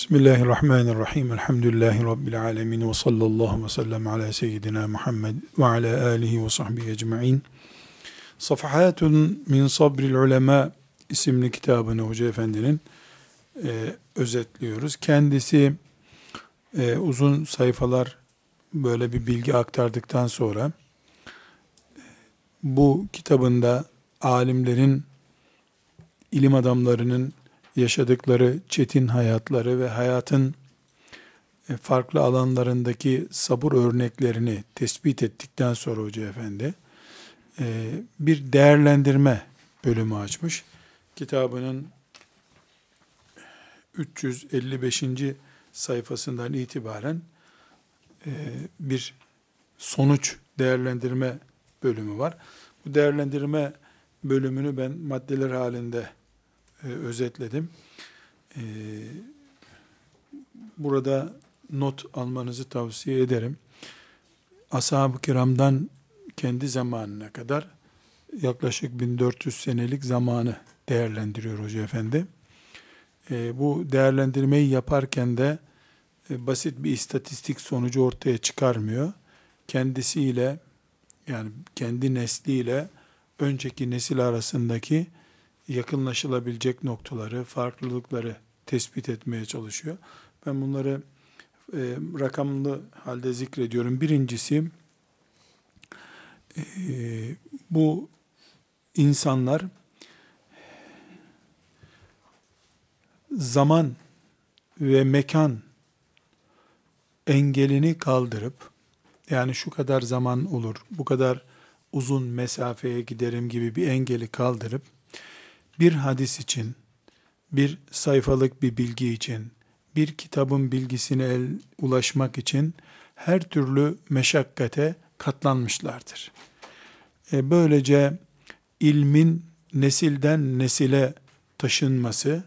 Bismillahirrahmanirrahim. Elhamdülillahi Rabbil alemin. Ve sallallahu ve sellem ala seyyidina Muhammed ve ala alihi ve sahbihi ecma'in. Safahatun min sabril ulema isimli kitabını Hoca Efendi'nin e, özetliyoruz. Kendisi e, uzun sayfalar böyle bir bilgi aktardıktan sonra bu kitabında alimlerin, ilim adamlarının yaşadıkları çetin hayatları ve hayatın e, farklı alanlarındaki sabır örneklerini tespit ettikten sonra Hoca Efendi e, bir değerlendirme bölümü açmış. Kitabının 355. sayfasından itibaren e, bir sonuç değerlendirme bölümü var. Bu değerlendirme bölümünü ben maddeler halinde e, özetledim. E, burada not almanızı tavsiye ederim. Ashab-ı kiramdan kendi zamanına kadar yaklaşık 1400 senelik zamanı değerlendiriyor Hoca Efendi. E, bu değerlendirmeyi yaparken de e, basit bir istatistik sonucu ortaya çıkarmıyor. Kendisiyle yani kendi nesliyle önceki nesil arasındaki yakınlaşılabilecek noktaları, farklılıkları tespit etmeye çalışıyor. Ben bunları e, rakamlı halde zikrediyorum. Birincisi e, bu insanlar zaman ve mekan engelini kaldırıp yani şu kadar zaman olur, bu kadar uzun mesafeye giderim gibi bir engeli kaldırıp bir hadis için, bir sayfalık bir bilgi için, bir kitabın bilgisine el ulaşmak için her türlü meşakkate katlanmışlardır. E böylece ilmin nesilden nesile taşınması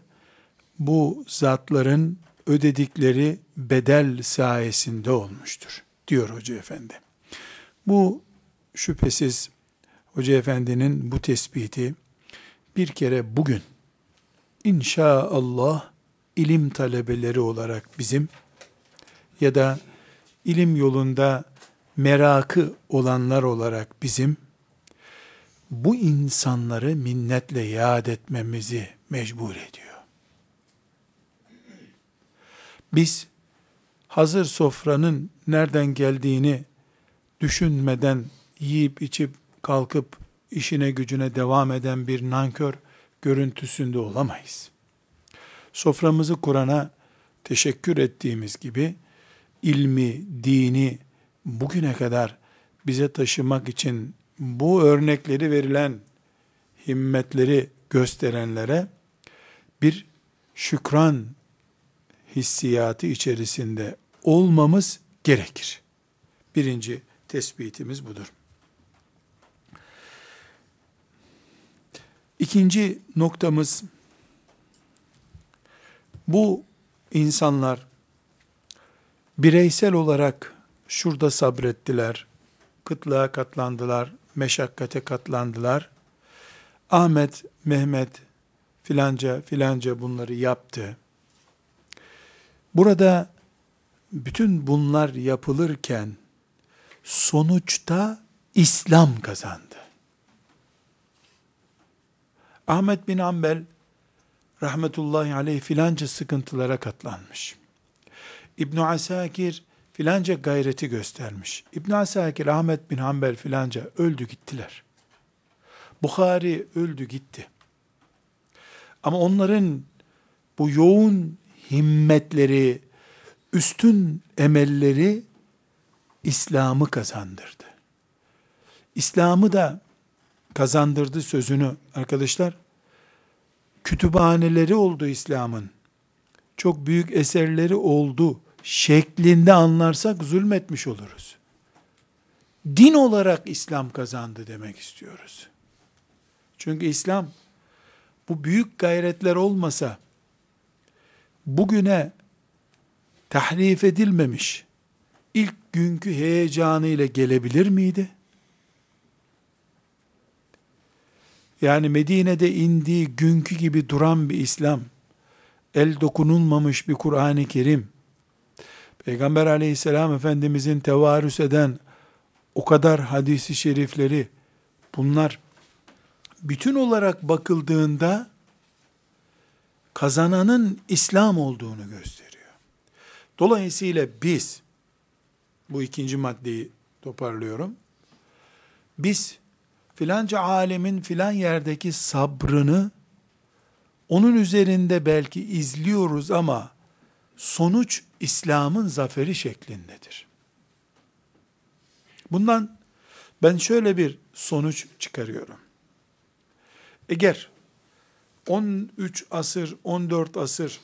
bu zatların ödedikleri bedel sayesinde olmuştur diyor Hoca Efendi. Bu şüphesiz Hoca Efendi'nin bu tespiti bir kere bugün inşaallah ilim talebeleri olarak bizim ya da ilim yolunda merakı olanlar olarak bizim bu insanları minnetle yad etmemizi mecbur ediyor. Biz hazır sofranın nereden geldiğini düşünmeden yiyip içip kalkıp işine gücüne devam eden bir nankör görüntüsünde olamayız. Soframızı Kur'an'a teşekkür ettiğimiz gibi ilmi, dini bugüne kadar bize taşımak için bu örnekleri verilen himmetleri gösterenlere bir şükran hissiyatı içerisinde olmamız gerekir. Birinci tespitimiz budur. İkinci noktamız bu insanlar bireysel olarak şurada sabrettiler, kıtlığa katlandılar, meşakkate katlandılar. Ahmet, Mehmet filanca filanca bunları yaptı. Burada bütün bunlar yapılırken sonuçta İslam kazandı. Ahmet bin Ambel rahmetullahi aleyh filanca sıkıntılara katlanmış. İbn Asakir filanca gayreti göstermiş. İbn Asakir Ahmet bin Hanbel filanca öldü gittiler. Bukhari öldü gitti. Ama onların bu yoğun himmetleri, üstün emelleri İslam'ı kazandırdı. İslam'ı da kazandırdı sözünü arkadaşlar. Kütüphaneleri oldu İslam'ın. Çok büyük eserleri oldu şeklinde anlarsak zulmetmiş oluruz. Din olarak İslam kazandı demek istiyoruz. Çünkü İslam bu büyük gayretler olmasa bugüne tahrif edilmemiş ilk günkü heyecanı ile gelebilir miydi? Yani Medine'de indiği günkü gibi duran bir İslam, el dokunulmamış bir Kur'an-ı Kerim, Peygamber aleyhisselam efendimizin tevarüs eden o kadar hadisi şerifleri, bunlar bütün olarak bakıldığında kazananın İslam olduğunu gösteriyor. Dolayısıyla biz, bu ikinci maddeyi toparlıyorum. Biz filanca alemin filan yerdeki sabrını onun üzerinde belki izliyoruz ama sonuç İslam'ın zaferi şeklindedir. Bundan ben şöyle bir sonuç çıkarıyorum. Eğer 13 asır, 14 asır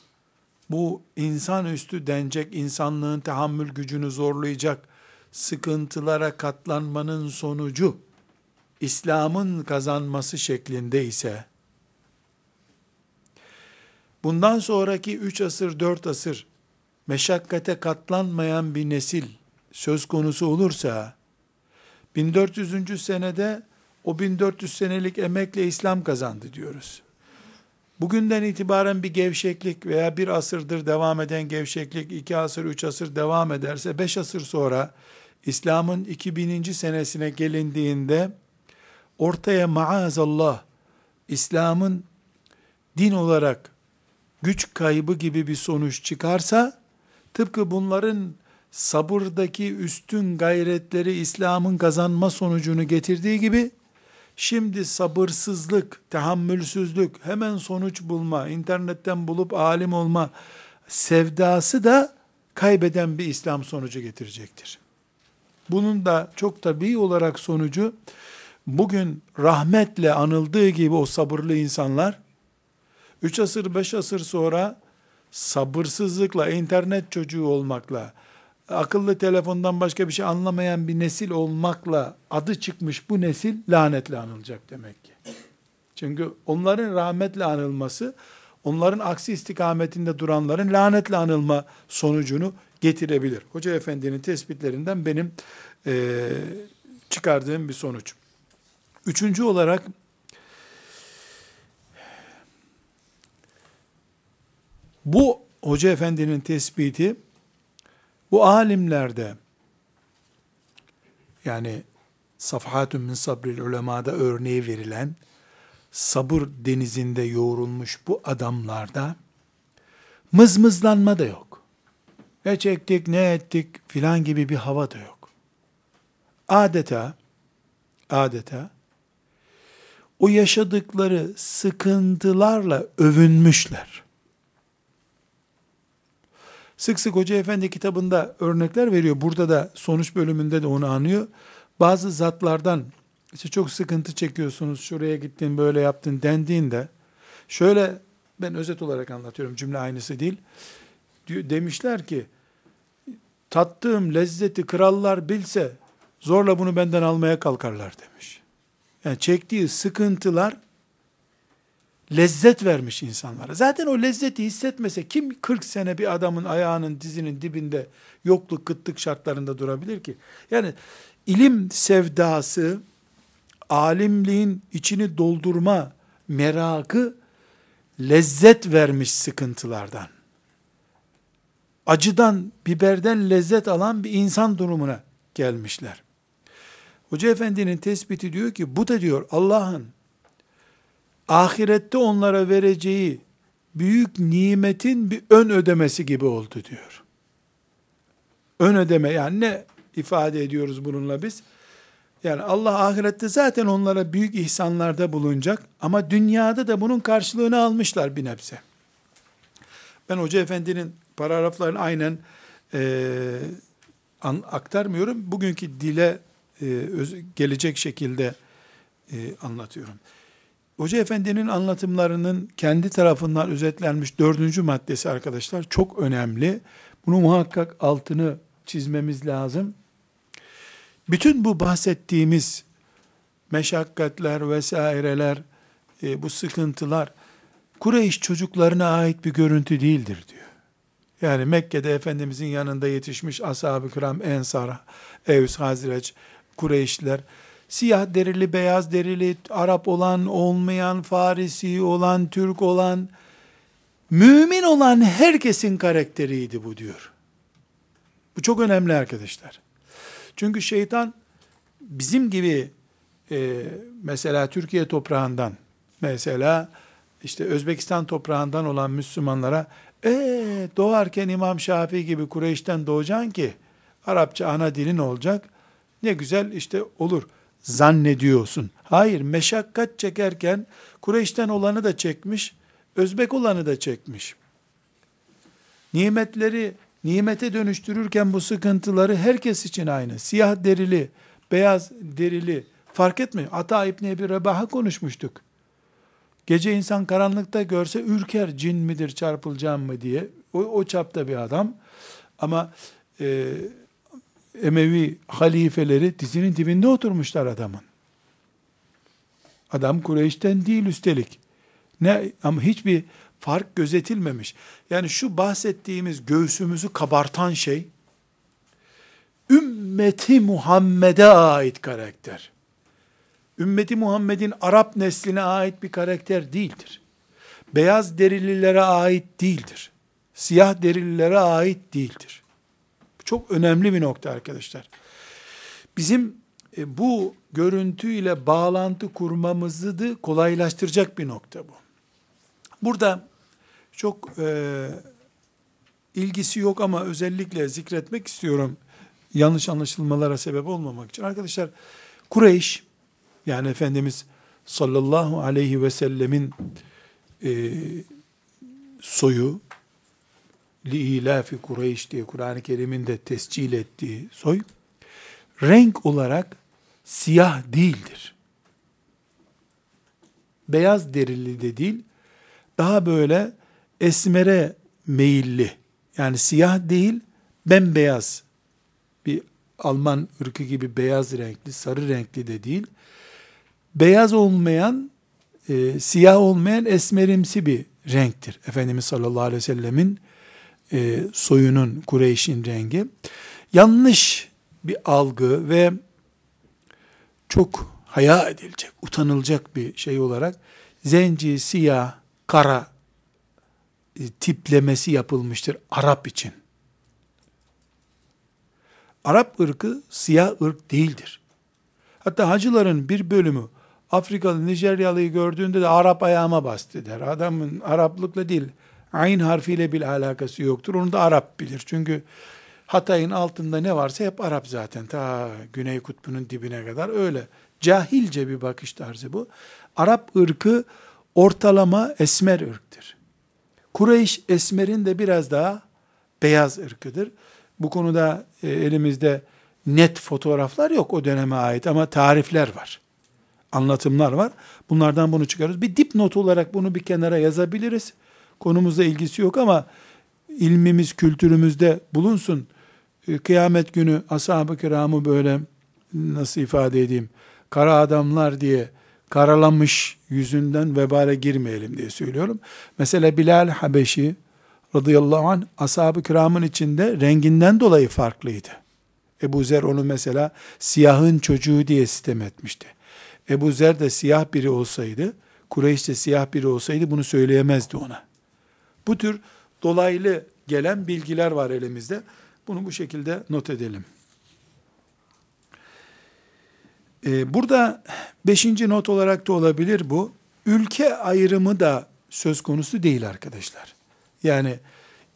bu insanüstü denecek, insanlığın tahammül gücünü zorlayacak sıkıntılara katlanmanın sonucu İslam'ın kazanması şeklinde ise bundan sonraki 3 asır, 4 asır meşakkate katlanmayan bir nesil söz konusu olursa 1400. senede o 1400 senelik emekle İslam kazandı diyoruz. Bugünden itibaren bir gevşeklik veya bir asırdır devam eden gevşeklik, iki asır, üç asır devam ederse, beş asır sonra İslam'ın 2000. senesine gelindiğinde ortaya maazallah İslam'ın din olarak güç kaybı gibi bir sonuç çıkarsa tıpkı bunların sabırdaki üstün gayretleri İslam'ın kazanma sonucunu getirdiği gibi şimdi sabırsızlık, tahammülsüzlük, hemen sonuç bulma, internetten bulup alim olma sevdası da kaybeden bir İslam sonucu getirecektir. Bunun da çok tabii olarak sonucu bugün rahmetle anıldığı gibi o sabırlı insanlar 3 asır 5 asır sonra sabırsızlıkla internet çocuğu olmakla akıllı telefondan başka bir şey anlamayan bir nesil olmakla adı çıkmış bu nesil lanetle anılacak demek ki. Çünkü onların rahmetle anılması onların aksi istikametinde duranların lanetle anılma sonucunu getirebilir. Hoca Efendi'nin tespitlerinden benim e, çıkardığım bir sonuç. Üçüncü olarak bu Hoca Efendi'nin tespiti bu alimlerde yani Safhatun min sabril ulemada örneği verilen sabır denizinde yoğrulmuş bu adamlarda mızmızlanma da yok. Ne çektik, ne ettik filan gibi bir hava da yok. Adeta, adeta o yaşadıkları sıkıntılarla övünmüşler. Sık sık Hoca Efendi kitabında örnekler veriyor. Burada da sonuç bölümünde de onu anıyor. Bazı zatlardan işte çok sıkıntı çekiyorsunuz, şuraya gittin, böyle yaptın dendiğinde şöyle ben özet olarak anlatıyorum cümle aynısı değil. Demişler ki tattığım lezzeti krallar bilse zorla bunu benden almaya kalkarlar demiş. Yani çektiği sıkıntılar lezzet vermiş insanlara. Zaten o lezzeti hissetmese kim 40 sene bir adamın ayağının dizinin dibinde yokluk kıtlık şartlarında durabilir ki? Yani ilim sevdası, alimliğin içini doldurma merakı lezzet vermiş sıkıntılardan. Acıdan, biberden lezzet alan bir insan durumuna gelmişler. Hoca Efendi'nin tespiti diyor ki bu da diyor Allah'ın ahirette onlara vereceği büyük nimetin bir ön ödemesi gibi oldu diyor. Ön ödeme yani ne ifade ediyoruz bununla biz? Yani Allah ahirette zaten onlara büyük ihsanlarda bulunacak ama dünyada da bunun karşılığını almışlar bir nebze. Ben Hoca Efendi'nin paragraflarını aynen e, an, aktarmıyorum. Bugünkü dile gelecek şekilde e, anlatıyorum. Hoca Efendi'nin anlatımlarının kendi tarafından özetlenmiş dördüncü maddesi arkadaşlar çok önemli. Bunu muhakkak altını çizmemiz lazım. Bütün bu bahsettiğimiz meşakkatler vesaireler, e, bu sıkıntılar Kureyş çocuklarına ait bir görüntü değildir diyor. Yani Mekke'de Efendimizin yanında yetişmiş ashab-ı kiram, Ensar, Evs, Hazreç, Kureyşliler, siyah derili, beyaz derili, Arap olan, olmayan, Farisi olan, Türk olan, Mümin olan herkesin karakteriydi bu diyor. Bu çok önemli arkadaşlar. Çünkü şeytan bizim gibi e, mesela Türkiye toprağından, mesela işte Özbekistan toprağından olan Müslümanlara e doğarken İmam Şafii gibi Kureyş'ten doğacaksın ki Arapça ana dilin olacak. Ne güzel işte olur zannediyorsun. Hayır meşakkat çekerken Kureyş'ten olanı da çekmiş, Özbek olanı da çekmiş. Nimetleri nimete dönüştürürken bu sıkıntıları herkes için aynı. Siyah derili, beyaz derili fark etmiyor. Ata İbni Ebi Rebah'a konuşmuştuk. Gece insan karanlıkta görse ürker cin midir çarpılacağım mı diye. O, o çapta bir adam. Ama e, Emevi halifeleri dizinin dibinde oturmuşlar adamın. Adam Kureyş'ten değil üstelik. Ne ama hiçbir fark gözetilmemiş. Yani şu bahsettiğimiz göğsümüzü kabartan şey ümmeti Muhammed'e ait karakter. Ümmeti Muhammed'in Arap nesline ait bir karakter değildir. Beyaz derililere ait değildir. Siyah derililere ait değildir. Çok önemli bir nokta arkadaşlar. Bizim e, bu görüntüyle bağlantı kurmamızı da kolaylaştıracak bir nokta bu. Burada çok e, ilgisi yok ama özellikle zikretmek istiyorum. Yanlış anlaşılmalara sebep olmamak için. Arkadaşlar Kureyş yani Efendimiz sallallahu aleyhi ve sellemin e, soyu li ilafi Kureyş diye Kur'an-ı Kerim'in de tescil ettiği soy renk olarak siyah değildir. Beyaz derili de değil, daha böyle esmere meyilli, yani siyah değil, bembeyaz bir Alman ırkı gibi beyaz renkli, sarı renkli de değil, beyaz olmayan, e, siyah olmayan esmerimsi bir renktir. Efendimiz sallallahu aleyhi ve sellemin e, soyunun, Kureyş'in rengi. Yanlış bir algı ve çok haya edilecek, utanılacak bir şey olarak zenci, siyah, kara e, tiplemesi yapılmıştır Arap için. Arap ırkı siyah ırk değildir. Hatta hacıların bir bölümü Afrikalı Nijeryalı'yı gördüğünde de Arap ayağıma bastı der. Adamın Araplıkla değil, ayn harfiyle bir alakası yoktur. Onu da Arap bilir. Çünkü Hatay'ın altında ne varsa hep Arap zaten. Ta Güney Kutbu'nun dibine kadar öyle. Cahilce bir bakış tarzı bu. Arap ırkı ortalama esmer ırktır. Kureyş esmerin de biraz daha beyaz ırkıdır. Bu konuda e, elimizde net fotoğraflar yok o döneme ait ama tarifler var. Anlatımlar var. Bunlardan bunu çıkarıyoruz. Bir dipnot olarak bunu bir kenara yazabiliriz. Konumuzla ilgisi yok ama ilmimiz, kültürümüzde bulunsun. E, kıyamet günü ashab-ı kiramı böyle nasıl ifade edeyim, kara adamlar diye karalamış yüzünden vebale girmeyelim diye söylüyorum. Mesela Bilal Habeşi radıyallahu anh ashab-ı kiramın içinde renginden dolayı farklıydı. Ebu Zer onu mesela siyahın çocuğu diye sitem etmişti. Ebu Zer de siyah biri olsaydı, Kureyş de siyah biri olsaydı bunu söyleyemezdi ona. Bu tür dolaylı gelen bilgiler var elimizde. Bunu bu şekilde not edelim. Ee, burada beşinci not olarak da olabilir bu. Ülke ayrımı da söz konusu değil arkadaşlar. Yani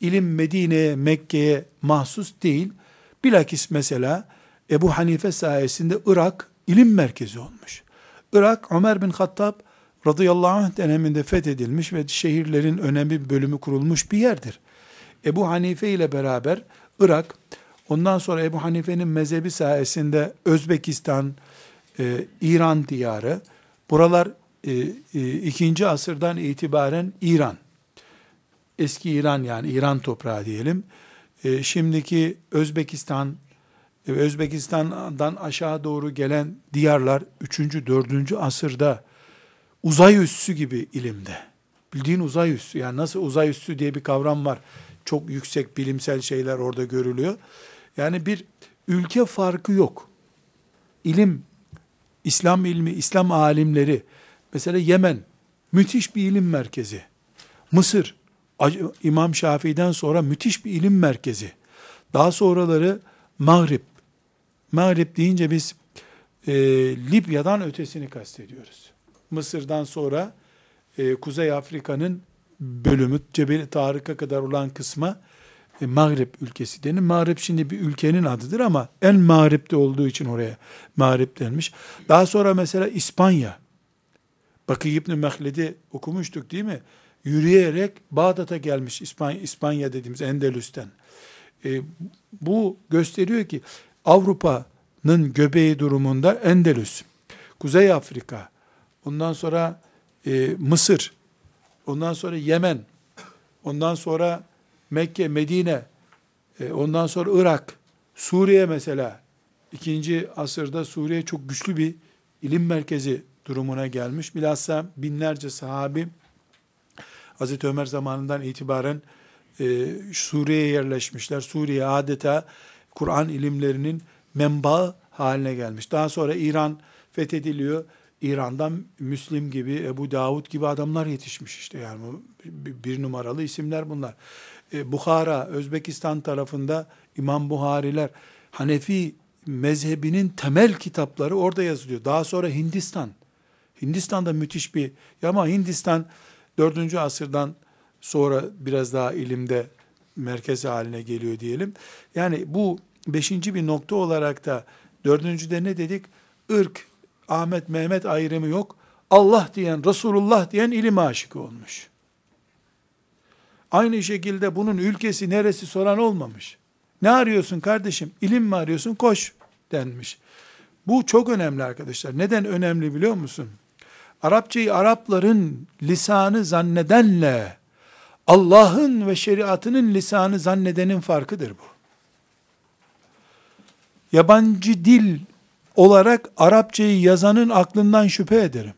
ilim Medine'ye, Mekke'ye mahsus değil. Bilakis mesela Ebu Hanife sayesinde Irak ilim merkezi olmuş. Irak Ömer bin Hattab radıyallahu anh döneminde fethedilmiş ve şehirlerin önemli bir bölümü kurulmuş bir yerdir. Ebu Hanife ile beraber Irak, ondan sonra Ebu Hanife'nin mezhebi sayesinde Özbekistan, e, İran diyarı, buralar e, e, ikinci asırdan itibaren İran, eski İran yani İran toprağı diyelim, e, şimdiki Özbekistan, e, Özbekistan'dan aşağı doğru gelen diyarlar 3. 4. asırda uzay üssü gibi ilimde. Bildiğin uzay üssü. Yani nasıl uzay üssü diye bir kavram var. Çok yüksek bilimsel şeyler orada görülüyor. Yani bir ülke farkı yok. İlim, İslam ilmi, İslam alimleri, mesela Yemen, müthiş bir ilim merkezi. Mısır, İmam Şafii'den sonra müthiş bir ilim merkezi. Daha sonraları Mağrib. Mağrib deyince biz e, Libya'dan ötesini kastediyoruz. Mısır'dan sonra e, Kuzey Afrika'nın bölümü Cebeli Tarık'a kadar olan kısma e, Mağrib ülkesi denir. Mağrib şimdi bir ülkenin adıdır ama en Mağrib'de olduğu için oraya Mağrib denmiş. Daha sonra mesela İspanya. Bakı İbn Mehled'i okumuştuk değil mi? Yürüyerek Bağdat'a gelmiş İspanya, İspanya dediğimiz Endülüs'ten. E, bu gösteriyor ki Avrupa'nın göbeği durumunda Endülüs, Kuzey Afrika, ondan sonra e, Mısır, ondan sonra Yemen, ondan sonra Mekke, Medine, e, ondan sonra Irak, Suriye mesela, ikinci asırda Suriye çok güçlü bir ilim merkezi durumuna gelmiş. Bilhassa binlerce sahabi Hazreti Ömer zamanından itibaren e, Suriye'ye yerleşmişler. Suriye adeta Kur'an ilimlerinin menbaı haline gelmiş. Daha sonra İran fethediliyor. İran'dan Müslim gibi, Ebu Davud gibi adamlar yetişmiş işte yani bir numaralı isimler bunlar. E, Bukhara, Özbekistan tarafında İmam Buhariler, Hanefi mezhebinin temel kitapları orada yazılıyor. Daha sonra Hindistan. Hindistan'da müthiş bir, ama Hindistan 4. asırdan sonra biraz daha ilimde merkez haline geliyor diyelim. Yani bu beşinci bir nokta olarak da dördüncüde ne dedik? Irk, Ahmet, Mehmet ayrımı yok. Allah diyen, Resulullah diyen ilim aşıkı olmuş. Aynı şekilde bunun ülkesi neresi soran olmamış. Ne arıyorsun kardeşim? İlim mi arıyorsun? Koş denmiş. Bu çok önemli arkadaşlar. Neden önemli biliyor musun? Arapçayı Arapların lisanı zannedenle Allah'ın ve şeriatının lisanı zannedenin farkıdır bu. Yabancı dil olarak Arapçayı yazanın aklından şüphe ederim.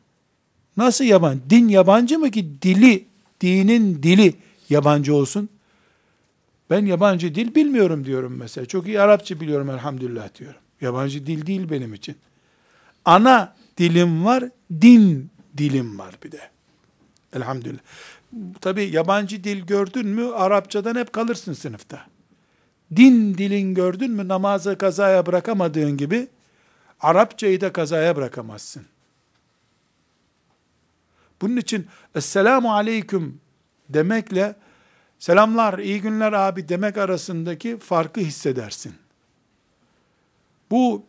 Nasıl yabancı? Din yabancı mı ki dili, dinin dili yabancı olsun? Ben yabancı dil bilmiyorum diyorum mesela. Çok iyi Arapça biliyorum elhamdülillah diyorum. Yabancı dil değil benim için. Ana dilim var, din dilim var bir de. Elhamdülillah. Tabi yabancı dil gördün mü Arapçadan hep kalırsın sınıfta. Din dilin gördün mü namazı kazaya bırakamadığın gibi Arapçayı da kazaya bırakamazsın. Bunun için Esselamu Aleyküm demekle selamlar, iyi günler abi demek arasındaki farkı hissedersin. Bu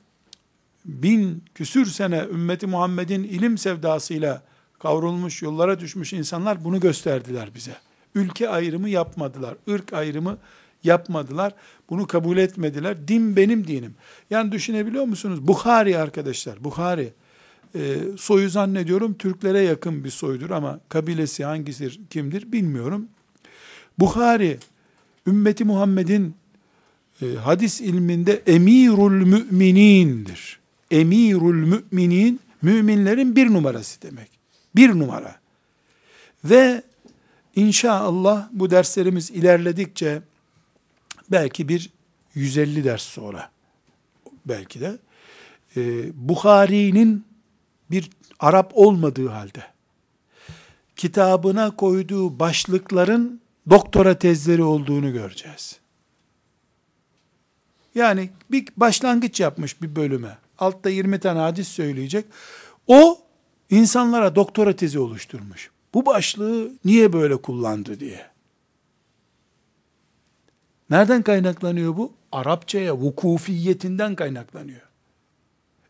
bin küsür sene ümmeti Muhammed'in ilim sevdasıyla kavrulmuş, yollara düşmüş insanlar bunu gösterdiler bize. Ülke ayrımı yapmadılar, ırk ayrımı yapmadılar. Bunu kabul etmediler. Din benim dinim. Yani düşünebiliyor musunuz? Bukhari arkadaşlar, Bukhari e, soyu zannediyorum Türklere yakın bir soydur ama kabilesi hangisidir, kimdir bilmiyorum. Bukhari, ümmeti Muhammed'in e, hadis ilminde emirul müminindir. Emirul müminin, müminlerin bir numarası demek. Bir numara. Ve inşallah bu derslerimiz ilerledikçe belki bir 150 ders sonra belki de e, Bukhari'nin bir Arap olmadığı halde kitabına koyduğu başlıkların doktora tezleri olduğunu göreceğiz. Yani bir başlangıç yapmış bir bölüme. Altta 20 tane hadis söyleyecek. O insanlara doktora tezi oluşturmuş. Bu başlığı niye böyle kullandı diye. Nereden kaynaklanıyor bu? Arapçaya vukufiyetinden kaynaklanıyor.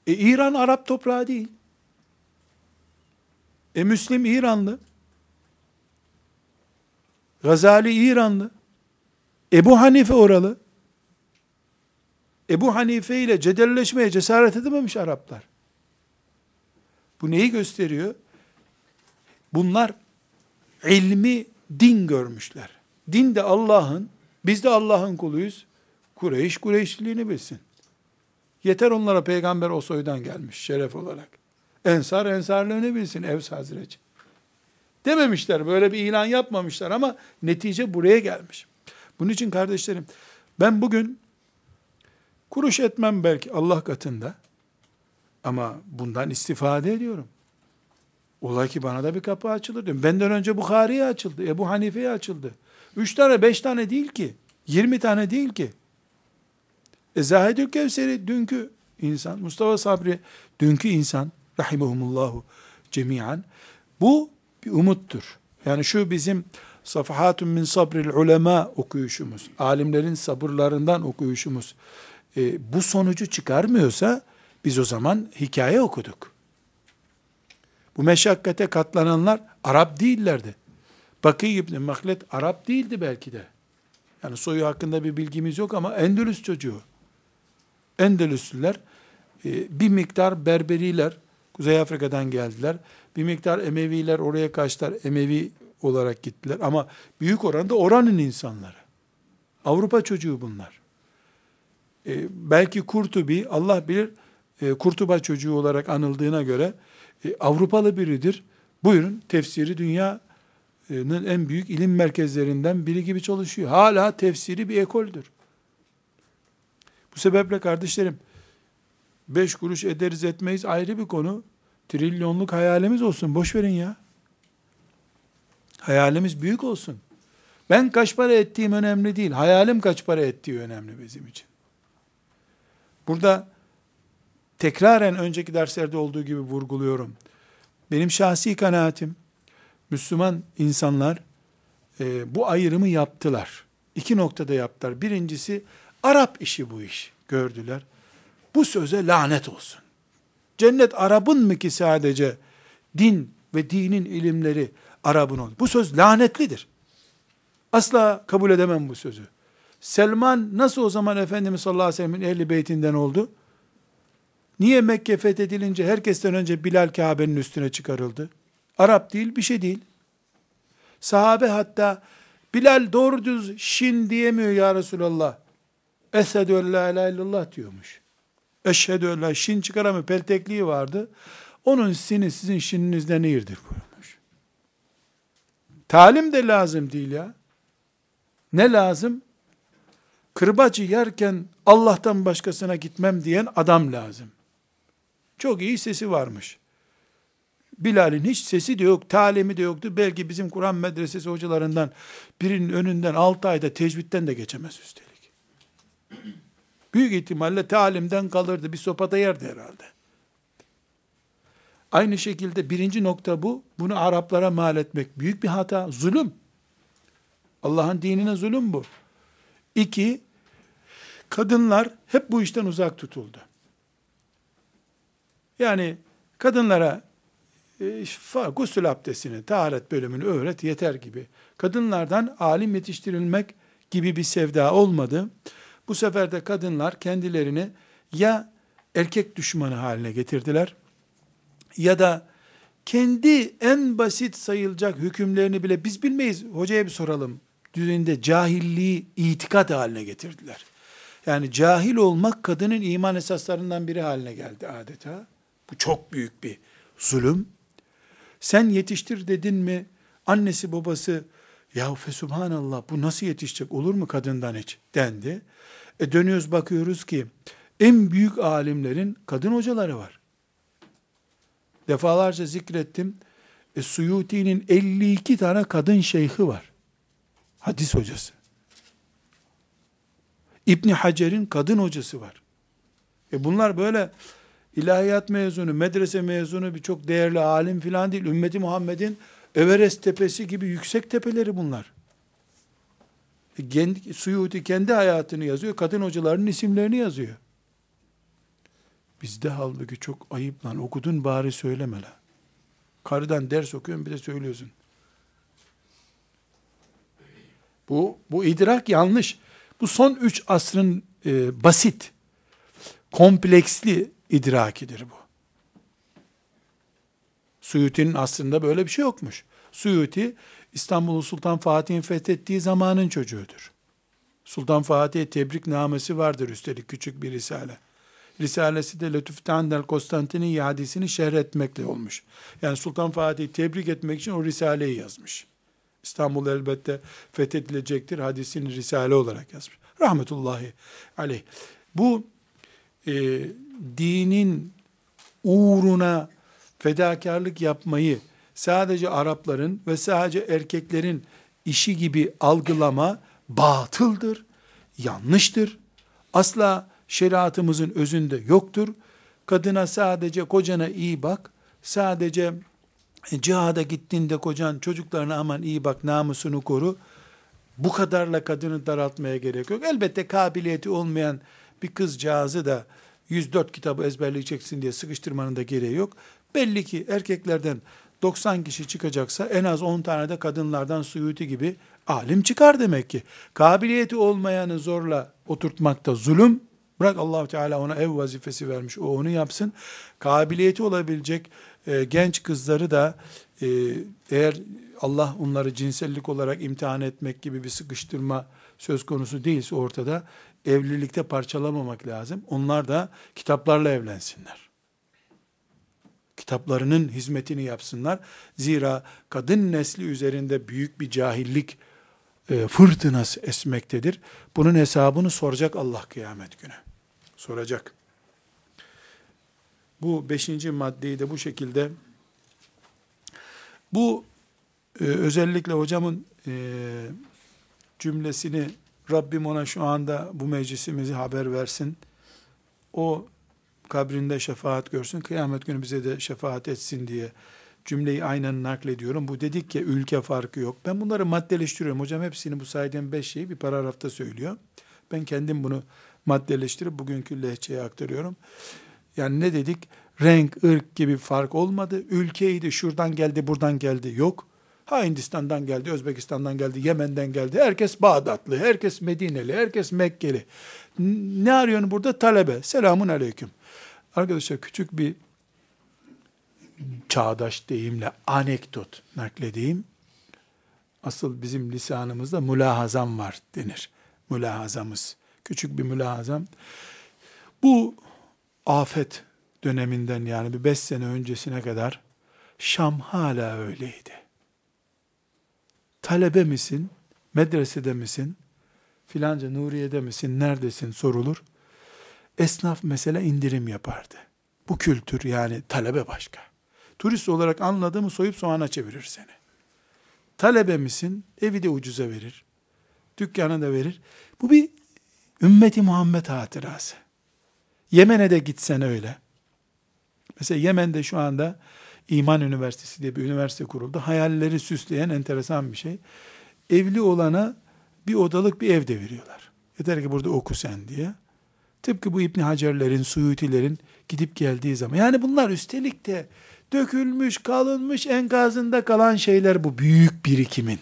E İran Arap toprağı değil. E Müslim İranlı. Gazali İranlı. Ebu Hanife oralı. Ebu Hanife ile cedelleşmeye cesaret edememiş Araplar. Bu neyi gösteriyor? Bunlar ilmi din görmüşler. Din de Allah'ın, biz de Allah'ın kuluyuz. Kureyş Kureyşliliğini bilsin. Yeter onlara peygamber o soydan gelmiş şeref olarak. Ensar ensarlığını bilsin Evs Hazreti. Dememişler böyle bir ilan yapmamışlar ama netice buraya gelmiş. Bunun için kardeşlerim ben bugün kuruş etmem belki Allah katında ama bundan istifade ediyorum. Ola ki bana da bir kapı açılır diyorum. Benden önce Bukhari'ye açıldı, Ebu Hanife'ye açıldı. Üç tane, beş tane değil ki. Yirmi tane değil ki. E Zahidül Kevseri dünkü insan, Mustafa Sabri dünkü insan, rahimahumullahu cemiyen. Bu bir umuttur. Yani şu bizim Safahatun min sabril ulema okuyuşumuz, alimlerin sabırlarından okuyuşumuz e, bu sonucu çıkarmıyorsa biz o zaman hikaye okuduk. Bu meşakkate katlananlar Arap değillerdi. Bakı İbni Mahlet Arap değildi belki de. Yani soyu hakkında bir bilgimiz yok ama Endülüs çocuğu. Endülüslüler e, bir miktar Berberiler Kuzey Afrika'dan geldiler. Bir miktar Emeviler oraya kaçtılar. Emevi olarak gittiler. Ama büyük oranda oranın insanları. Avrupa çocuğu bunlar. E, belki Kurtubi, Allah bilir, e, Kurtuba çocuğu olarak anıldığına göre e, Avrupalı biridir. Buyurun tefsiri dünyanın en büyük ilim merkezlerinden biri gibi çalışıyor. Hala tefsiri bir ekoldür. Bu sebeple kardeşlerim, beş kuruş ederiz etmeyiz ayrı bir konu. Trilyonluk hayalimiz olsun. Boş verin ya. Hayalimiz büyük olsun. Ben kaç para ettiğim önemli değil. Hayalim kaç para ettiği önemli bizim için. Burada tekraren önceki derslerde olduğu gibi vurguluyorum. Benim şahsi kanaatim, Müslüman insanlar e, bu ayrımı yaptılar. İki noktada yaptılar. Birincisi, Arap işi bu iş gördüler. Bu söze lanet olsun. Cennet Arap'ın mı ki sadece din ve dinin ilimleri Arap'ın olur? Bu söz lanetlidir. Asla kabul edemem bu sözü. Selman nasıl o zaman Efendimiz sallallahu aleyhi ve sellem'in ehli beytinden oldu? Niye Mekke fethedilince herkesten önce Bilal Kabe'nin üstüne çıkarıldı? Arap değil, bir şey değil. Sahabe hatta Bilal doğru düz şin diyemiyor ya Resulallah. Esedü en la ilahe illallah diyormuş. Eşhedü en la şin çıkaramıyor. Peltekliği vardı. Onun sini sizin şininizden iyidir buyurmuş. Talim de lazım değil ya. Ne lazım? Kırbacı yerken Allah'tan başkasına gitmem diyen adam lazım. Çok iyi sesi varmış. Bilal'in hiç sesi de yok, talimi de yoktu. Belki bizim Kur'an medresesi hocalarından birinin önünden 6 ayda tecvitten de geçemez üstelik. Büyük ihtimalle talimden kalırdı. Bir sopada yerdi herhalde. Aynı şekilde birinci nokta bu. Bunu Araplara mal etmek büyük bir hata. Zulüm. Allah'ın dinine zulüm bu. İki, kadınlar hep bu işten uzak tutuldu. Yani kadınlara gusül abdestini, taharet bölümünü öğret yeter gibi. Kadınlardan alim yetiştirilmek gibi bir sevda olmadı. Bu sefer de kadınlar kendilerini ya erkek düşmanı haline getirdiler ya da kendi en basit sayılacak hükümlerini bile biz bilmeyiz. Hocaya bir soralım. Düzeyinde cahilliği itikat haline getirdiler. Yani cahil olmak kadının iman esaslarından biri haline geldi adeta. Bu çok büyük bir zulüm. Sen yetiştir dedin mi annesi babası ya fesubhanallah bu nasıl yetişecek olur mu kadından hiç dendi. E dönüyoruz bakıyoruz ki en büyük alimlerin kadın hocaları var. Defalarca zikrettim. E, Suyuti'nin 52 tane kadın şeyhi var. Hadis hocası. İbni Hacer'in kadın hocası var. E bunlar böyle ilahiyat mezunu, medrese mezunu birçok değerli alim filan değil. Ümmeti Muhammed'in Everest tepesi gibi yüksek tepeleri bunlar. E, kendi, Suyuti kendi hayatını yazıyor, kadın hocalarının isimlerini yazıyor. Bizde halbuki çok ayıp lan, okudun bari söyleme lan. Karıdan ders okuyorsun bir de söylüyorsun. Bu, bu idrak yanlış. Bu son üç asrın e, basit, kompleksli idrakidir bu. Suyuti'nin aslında böyle bir şey yokmuş. Suyuti İstanbul'u Sultan Fatih'in fethettiği zamanın çocuğudur. Sultan Fatih'e tebrik namesi vardır üstelik küçük bir risale. Risalesi de Lütfüt Tandel Konstantiniye hadisini şerh etmekle olmuş. Yani Sultan Fatih'i tebrik etmek için o risaleyi yazmış. İstanbul elbette fethedilecektir hadisini risale olarak yazmış. Rahmetullahi aleyh. Bu e, dinin uğruna fedakarlık yapmayı sadece Arapların ve sadece erkeklerin işi gibi algılama batıldır, yanlıştır. Asla şeriatımızın özünde yoktur. Kadına sadece kocana iyi bak, sadece cihada gittiğinde kocan çocuklarına aman iyi bak namusunu koru. Bu kadarla kadını daraltmaya gerek yok. Elbette kabiliyeti olmayan bir kızcağızı da 104 kitabı ezberleyeceksin diye sıkıştırmanın da gereği yok. Belli ki erkeklerden 90 kişi çıkacaksa en az 10 tane de kadınlardan Suyuti gibi alim çıkar demek ki. Kabiliyeti olmayanı zorla oturtmakta zulüm. Bırak allah Teala ona ev vazifesi vermiş. O onu yapsın. Kabiliyeti olabilecek e, genç kızları da e, eğer Allah onları cinsellik olarak imtihan etmek gibi bir sıkıştırma söz konusu değilse ortada evlilikte parçalamamak lazım. Onlar da kitaplarla evlensinler. Kitaplarının hizmetini yapsınlar. Zira kadın nesli üzerinde büyük bir cahillik e, fırtınası esmektedir. Bunun hesabını soracak Allah kıyamet günü. Soracak. Bu beşinci maddeyi de bu şekilde bu e, özellikle hocamın e, cümlesini Rabbim ona şu anda bu meclisimizi haber versin. O kabrinde şefaat görsün. Kıyamet günü bize de şefaat etsin diye cümleyi aynen naklediyorum. Bu dedik ya ülke farkı yok. Ben bunları maddeleştiriyorum. Hocam hepsini bu saydığım beş şeyi bir paragrafta söylüyor. Ben kendim bunu maddeleştirip bugünkü lehçeye aktarıyorum. Yani ne dedik? Renk, ırk gibi fark olmadı. Ülkeydi, şuradan geldi, buradan geldi. Yok. Ha Hindistan'dan geldi, Özbekistan'dan geldi, Yemen'den geldi. Herkes Bağdatlı, herkes Medineli, herkes Mekkeli. Ne arıyorsun burada? Talebe. Selamun aleyküm. Arkadaşlar küçük bir çağdaş deyimle anekdot nakledeyim. Asıl bizim lisanımızda mülahazam var denir. Mülahazamız. Küçük bir mülahazam. Bu afet döneminden yani bir beş sene öncesine kadar Şam hala öyleydi. Talebe misin? Medresede misin? Filanca Nuriye'de misin? Neredesin? sorulur. Esnaf mesela indirim yapardı. Bu kültür yani talebe başka. Turist olarak anladığımı soyup soğana çevirir seni. Talebe misin? Evi de ucuza verir. Dükkanı da verir. Bu bir ümmeti Muhammed hatırası. Yemen'e de gitsen öyle. Mesela Yemen'de şu anda İman Üniversitesi diye bir üniversite kuruldu. Hayalleri süsleyen enteresan bir şey. Evli olana bir odalık bir ev de veriyorlar. Yeter ki burada oku sen diye. Tıpkı bu İbni Hacerlerin, Suyutilerin gidip geldiği zaman. Yani bunlar üstelik de dökülmüş, kalınmış, enkazında kalan şeyler bu büyük birikimin.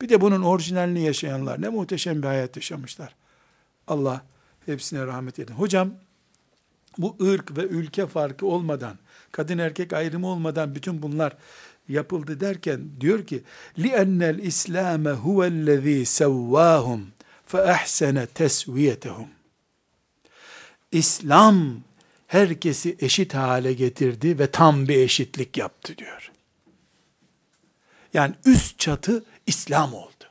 Bir de bunun orijinalini yaşayanlar ne muhteşem bir hayat yaşamışlar. Allah hepsine rahmet edin. Hocam bu ırk ve ülke farkı olmadan, kadın erkek ayrımı olmadan bütün bunlar yapıldı derken diyor ki لِأَنَّ الْإِسْلَامَ هُوَ الَّذ۪ي سَوَّاهُمْ فَأَحْسَنَ تَسْوِيَتَهُمْ İslam herkesi eşit hale getirdi ve tam bir eşitlik yaptı diyor. Yani üst çatı İslam oldu.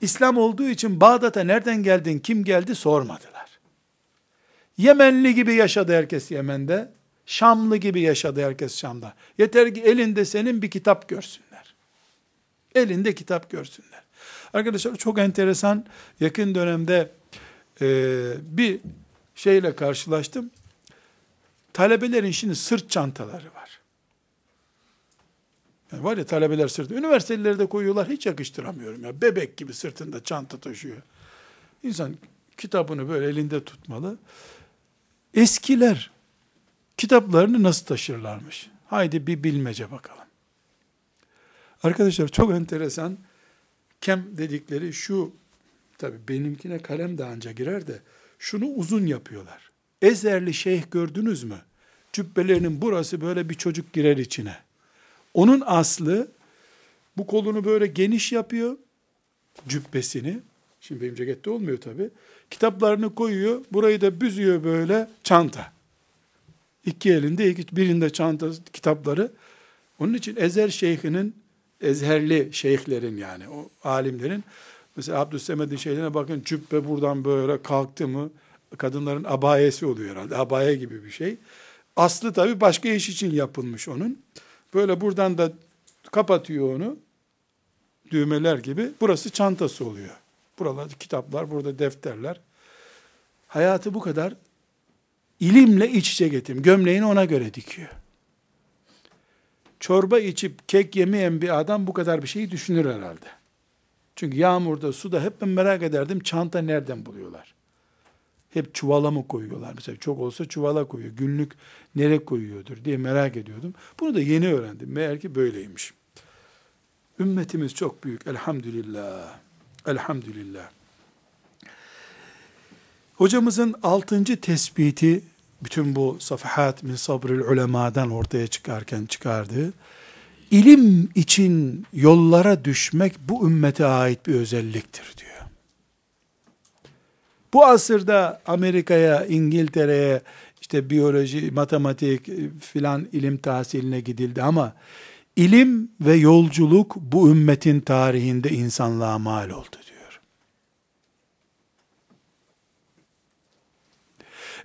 İslam olduğu için Bağdat'a nereden geldin, kim geldi sormadılar. Yemenli gibi yaşadı herkes Yemen'de. Şamlı gibi yaşadı herkes Şam'da. Yeter ki elinde senin bir kitap görsünler. Elinde kitap görsünler. Arkadaşlar çok enteresan yakın dönemde e, bir şeyle karşılaştım. Talebelerin şimdi sırt çantaları var. Yani var ya talebeler sırtı. Üniversiteleri de koyuyorlar hiç yakıştıramıyorum ya. Bebek gibi sırtında çanta taşıyor. İnsan kitabını böyle elinde tutmalı. Eskiler kitaplarını nasıl taşırlarmış? Haydi bir bilmece bakalım. Arkadaşlar çok enteresan. Kem dedikleri şu, tabi benimkine kalem de anca girer de, şunu uzun yapıyorlar. Ezerli şeyh gördünüz mü? Cübbelerinin burası böyle bir çocuk girer içine. Onun aslı bu kolunu böyle geniş yapıyor cübbesini. Şimdi benim cekette olmuyor tabi. Kitaplarını koyuyor. Burayı da büzüyor böyle çanta. İki elinde, birinde çanta kitapları. Onun için Ezer Şeyh'inin, Ezherli şeyhlerin yani o alimlerin mesela Abdüssemed'in şeylerine bakın cübbe buradan böyle kalktı mı kadınların abayesi oluyor herhalde. Abaya gibi bir şey. Aslı tabi başka iş için yapılmış onun. Böyle buradan da kapatıyor onu. düğmeler gibi burası çantası oluyor. Buralarda kitaplar, burada defterler. Hayatı bu kadar ilimle iç içe getirim. Gömleğini ona göre dikiyor. Çorba içip kek yemeyen bir adam bu kadar bir şeyi düşünür herhalde. Çünkü yağmurda, suda hep ben merak ederdim çanta nereden buluyorlar? Hep çuvala mı koyuyorlar? Mesela çok olsa çuvala koyuyor. Günlük nereye koyuyordur diye merak ediyordum. Bunu da yeni öğrendim. Meğer ki böyleymiş. Ümmetimiz çok büyük. Elhamdülillah. Elhamdülillah. Hocamızın altıncı tespiti bütün bu safahat min sabril ulemadan ortaya çıkarken çıkardığı ilim için yollara düşmek bu ümmete ait bir özelliktir diyor. Bu asırda Amerika'ya, İngiltere'ye işte biyoloji, matematik filan ilim tahsiline gidildi ama ilim ve yolculuk bu ümmetin tarihinde insanlığa mal oldu diyor.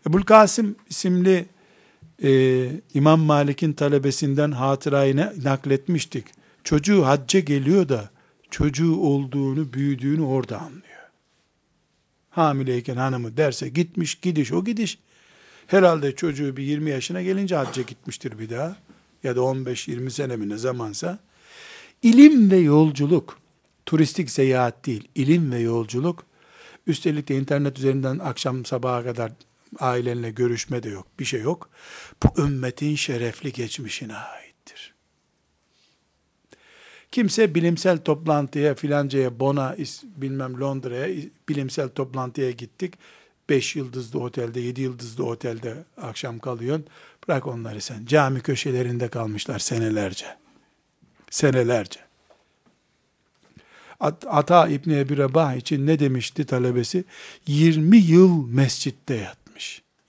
Ebul Kasım isimli e, İmam Malik'in talebesinden hatırayı nakletmiştik. Çocuğu hacca geliyor da çocuğu olduğunu, büyüdüğünü orada anlıyor. Hamileyken hanımı derse gitmiş, gidiş o gidiş. Herhalde çocuğu bir 20 yaşına gelince hacca gitmiştir bir daha. Ya da 15-20 sene mi ne zamansa. İlim ve yolculuk, turistik seyahat değil, ilim ve yolculuk, üstelik de internet üzerinden akşam sabaha kadar ailenle görüşme de yok, bir şey yok. Bu ümmetin şerefli geçmişine aittir. Kimse bilimsel toplantıya filancaya, Bon'a, bilmem Londra'ya bilimsel toplantıya gittik. Beş yıldızlı otelde, yedi yıldızlı otelde akşam kalıyorsun. Bırak onları sen. Cami köşelerinde kalmışlar senelerce. Senelerce. At Ata İbni Ebi Rebah için ne demişti talebesi? 20 yıl mescitte yatmış.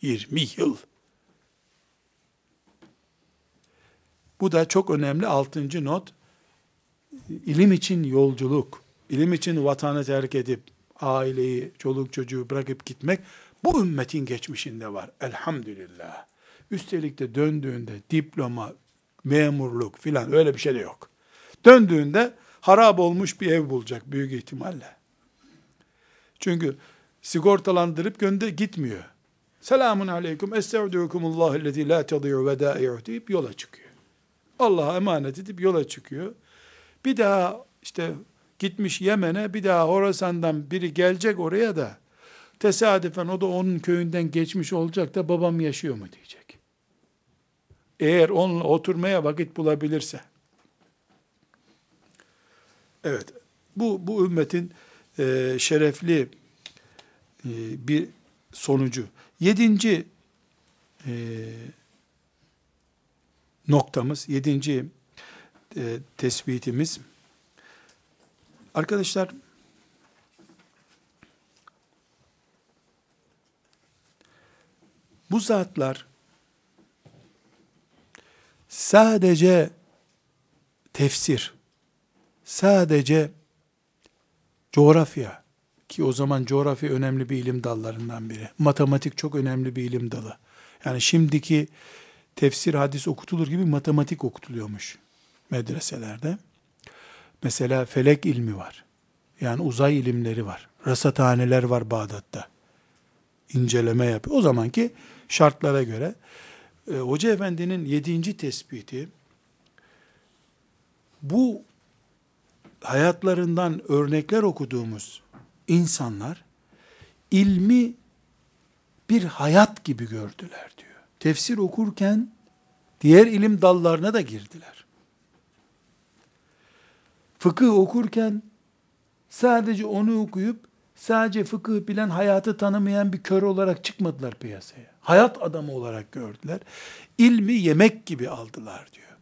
20 yıl. Bu da çok önemli altıncı not. İlim için yolculuk, ilim için vatanı terk edip, aileyi, çoluk çocuğu bırakıp gitmek, bu ümmetin geçmişinde var. Elhamdülillah. Üstelik de döndüğünde diploma, memurluk filan öyle bir şey de yok. Döndüğünde harap olmuş bir ev bulacak büyük ihtimalle. Çünkü sigortalandırıp gönder gitmiyor. Selamun aleyküm, estağfirullah ellezî la tadî'u vedâ'i'u deyip yola çıkıyor. Allah'a emanet edip yola çıkıyor. Bir daha işte gitmiş Yemen'e bir daha Horasan'dan biri gelecek oraya da tesadüfen o da onun köyünden geçmiş olacak da babam yaşıyor mu diyecek. Eğer onunla oturmaya vakit bulabilirse. Evet, bu, bu ümmetin e, şerefli e, bir sonucu. Yedinci e, noktamız, yedinci e, tespitimiz, arkadaşlar, bu zatlar sadece tefsir, sadece coğrafya ki o zaman coğrafya önemli bir ilim dallarından biri. Matematik çok önemli bir ilim dalı. Yani şimdiki tefsir hadis okutulur gibi matematik okutuluyormuş medreselerde. Mesela felek ilmi var. Yani uzay ilimleri var. Rasathaneler var Bağdat'ta. İnceleme yapıyor. O zamanki şartlara göre e, Hoca Efendi'nin yedinci tespiti bu hayatlarından örnekler okuduğumuz insanlar ilmi bir hayat gibi gördüler diyor. Tefsir okurken diğer ilim dallarına da girdiler. Fıkıh okurken sadece onu okuyup sadece fıkıh bilen hayatı tanımayan bir kör olarak çıkmadılar piyasaya. Hayat adamı olarak gördüler. İlmi yemek gibi aldılar diyor.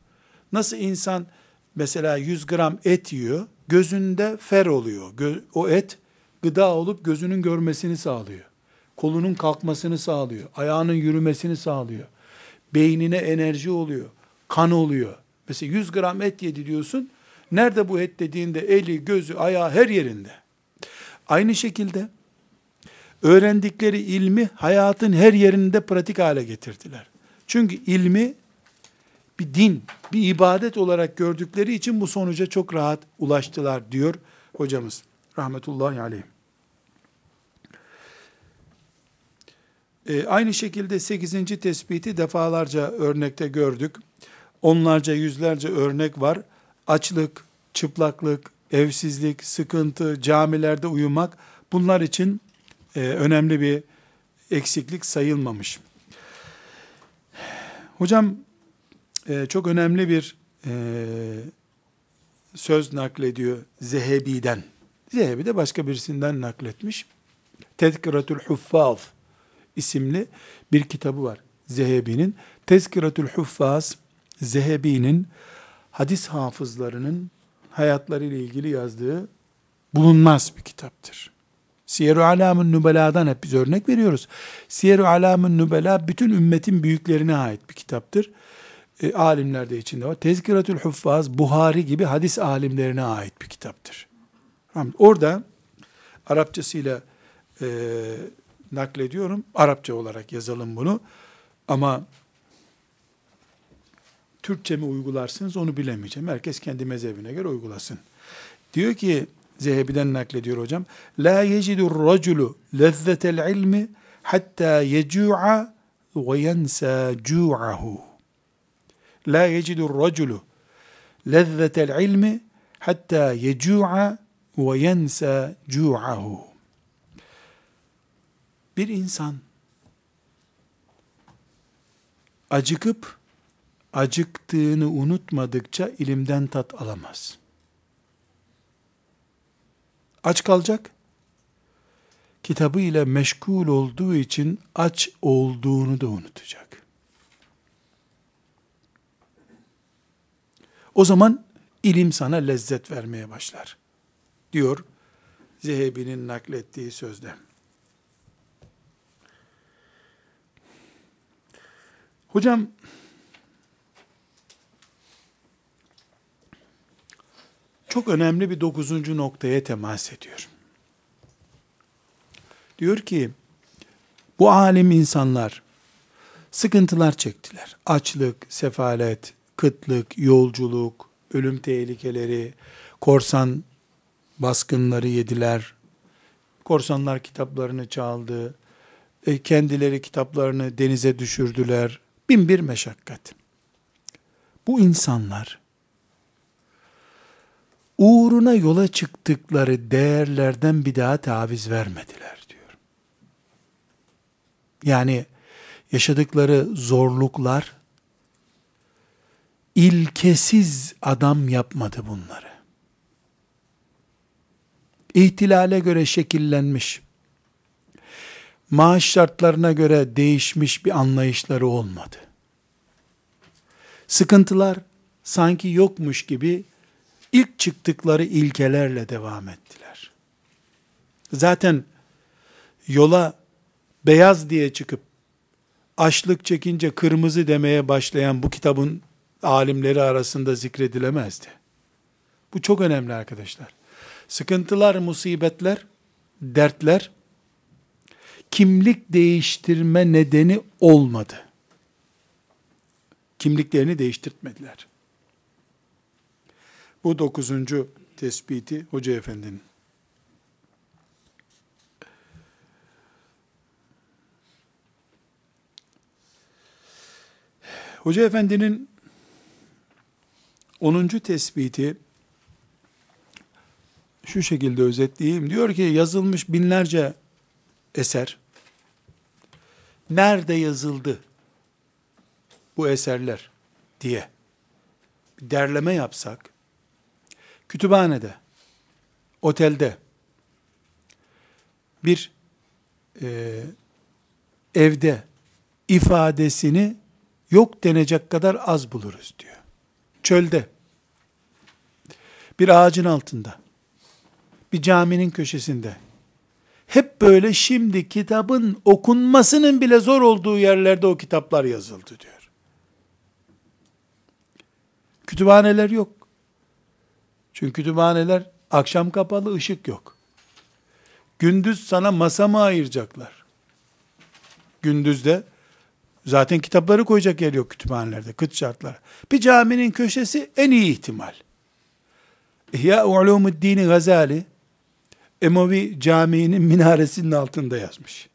Nasıl insan mesela 100 gram et yiyor, gözünde fer oluyor. O et gıda olup gözünün görmesini sağlıyor. Kolunun kalkmasını sağlıyor. Ayağının yürümesini sağlıyor. Beynine enerji oluyor. Kan oluyor. Mesela 100 gram et yedi diyorsun. Nerede bu et dediğinde eli, gözü, ayağı her yerinde. Aynı şekilde öğrendikleri ilmi hayatın her yerinde pratik hale getirdiler. Çünkü ilmi bir din, bir ibadet olarak gördükleri için bu sonuca çok rahat ulaştılar diyor hocamız. Rahmetullahi aleyh. E, aynı şekilde 8. tespiti defalarca örnekte gördük. Onlarca yüzlerce örnek var. Açlık, çıplaklık, evsizlik, sıkıntı, camilerde uyumak bunlar için e, önemli bir eksiklik sayılmamış. Hocam e, çok önemli bir e, söz naklediyor Zehebi'den. Zehebi de başka birisinden nakletmiş. Tezkiratül Huffaz isimli bir kitabı var Zehebi'nin. Tezkiratül Huffaz Zehebi'nin hadis hafızlarının hayatları ile ilgili yazdığı bulunmaz bir kitaptır. Siyer-i Alam'ın Nübela'dan hep biz örnek veriyoruz. Siyer-i Alam'ın Nübela bütün ümmetin büyüklerine ait bir kitaptır. E, alimler de içinde var. Tezkiratül Huffaz, Buhari gibi hadis alimlerine ait bir kitaptır. Orada Arapçasıyla e, naklediyorum. Arapça olarak yazalım bunu. Ama Türkçe mi uygularsınız onu bilemeyeceğim. Herkes kendi mezhebine göre uygulasın. Diyor ki Zehebi'den naklediyor hocam. La yecidur raculu lezzetel ilmi hatta yecu'a ve yensa cu'ahu. La yecidur raculu lezzetel ilmi hatta yecu'a ve yensa cu'ahu. Bir insan acıkıp acıktığını unutmadıkça ilimden tat alamaz. Aç kalacak. Kitabı ile meşgul olduğu için aç olduğunu da unutacak. O zaman ilim sana lezzet vermeye başlar. Diyor Zehebi'nin naklettiği sözde. Hocam çok önemli bir dokuzuncu noktaya temas ediyor. Diyor ki, bu alim insanlar sıkıntılar çektiler. Açlık, sefalet, kıtlık, yolculuk, ölüm tehlikeleri, korsan baskınları yediler. Korsanlar kitaplarını çaldı. E, kendileri kitaplarını denize düşürdüler. Bin bir meşakkat. Bu insanlar uğruna yola çıktıkları değerlerden bir daha taviz vermediler diyor. Yani yaşadıkları zorluklar ilkesiz adam yapmadı bunları. İhtilale göre şekillenmiş, maaş şartlarına göre değişmiş bir anlayışları olmadı. Sıkıntılar sanki yokmuş gibi ilk çıktıkları ilkelerle devam ettiler. Zaten yola beyaz diye çıkıp açlık çekince kırmızı demeye başlayan bu kitabın alimleri arasında zikredilemezdi. Bu çok önemli arkadaşlar. Sıkıntılar, musibetler, dertler kimlik değiştirme nedeni olmadı. Kimliklerini değiştirtmediler. Bu dokuzuncu tespiti Hoca Efendi'nin. Hoca Efendi'nin onuncu tespiti şu şekilde özetleyeyim. Diyor ki yazılmış binlerce eser. Nerede yazıldı bu eserler diye bir derleme yapsak kütüphanede, otelde, bir e, evde ifadesini yok denecek kadar az buluruz diyor. Çölde, bir ağacın altında, bir caminin köşesinde, hep böyle şimdi kitabın okunmasının bile zor olduğu yerlerde o kitaplar yazıldı diyor. Kütüphaneler yok. Çünkü kütüphaneler akşam kapalı, ışık yok. Gündüz sana masa mı ayıracaklar? Gündüzde Zaten kitapları koyacak yer yok kütüphanelerde, kıt şartlar. Bir caminin köşesi en iyi ihtimal. İhya Ulumuddin Gazali Emevi Camii'nin minaresinin altında yazmış.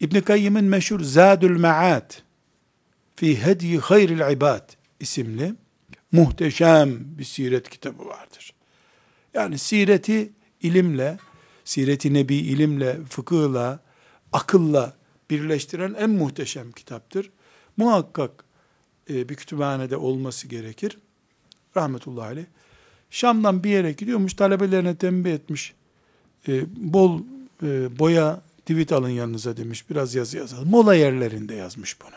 İbn Kayyim'in meşhur Zadül Maad fi Hediyi Hayril İbad isimli muhteşem bir siret kitabı vardır. Yani sireti ilimle, sireti nebi ilimle, fıkıhla, akılla birleştiren en muhteşem kitaptır. Muhakkak e, bir kütüphanede olması gerekir. Rahmetullahi aleyh. Şam'dan bir yere gidiyormuş, talebelerine tembih etmiş. E, bol e, boya divit alın yanınıza demiş, biraz yazı yazalım. Mola yerlerinde yazmış bunu.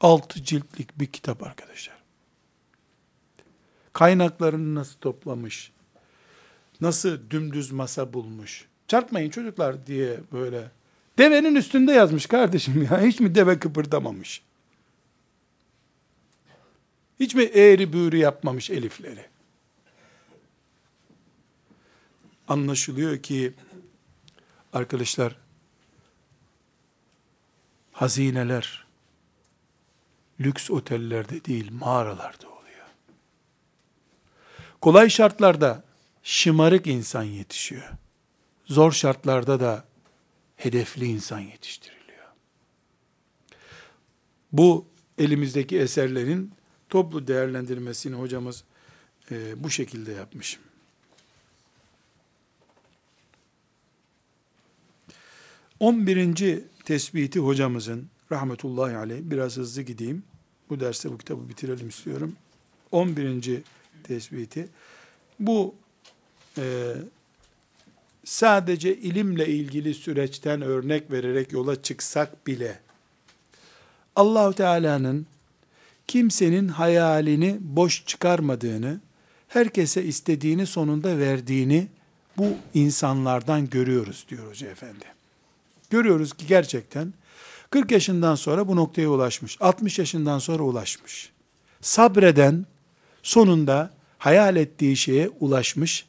Altı ciltlik bir kitap arkadaşlar. Kaynaklarını nasıl toplamış, nasıl dümdüz masa bulmuş. Çarpmayın çocuklar diye böyle. Devenin üstünde yazmış kardeşim ya. Hiç mi deve kıpırdamamış? Hiç mi eğri büğrü yapmamış elifleri? Anlaşılıyor ki arkadaşlar hazineler lüks otellerde değil mağaralarda oluyor. Kolay şartlarda şımarık insan yetişiyor. Zor şartlarda da hedefli insan yetiştiriliyor. Bu elimizdeki eserlerin toplu değerlendirmesini hocamız e, bu şekilde yapmış. On birinci tespiti hocamızın rahmetullahi aleyh biraz hızlı gideyim. Bu derste bu kitabı bitirelim istiyorum. On birinci tespiti bu e, sadece ilimle ilgili süreçten örnek vererek yola çıksak bile Allahu Teala'nın kimsenin hayalini boş çıkarmadığını, herkese istediğini sonunda verdiğini bu insanlardan görüyoruz diyor Hoca Efendi. Görüyoruz ki gerçekten 40 yaşından sonra bu noktaya ulaşmış. 60 yaşından sonra ulaşmış. Sabreden sonunda hayal ettiği şeye ulaşmış.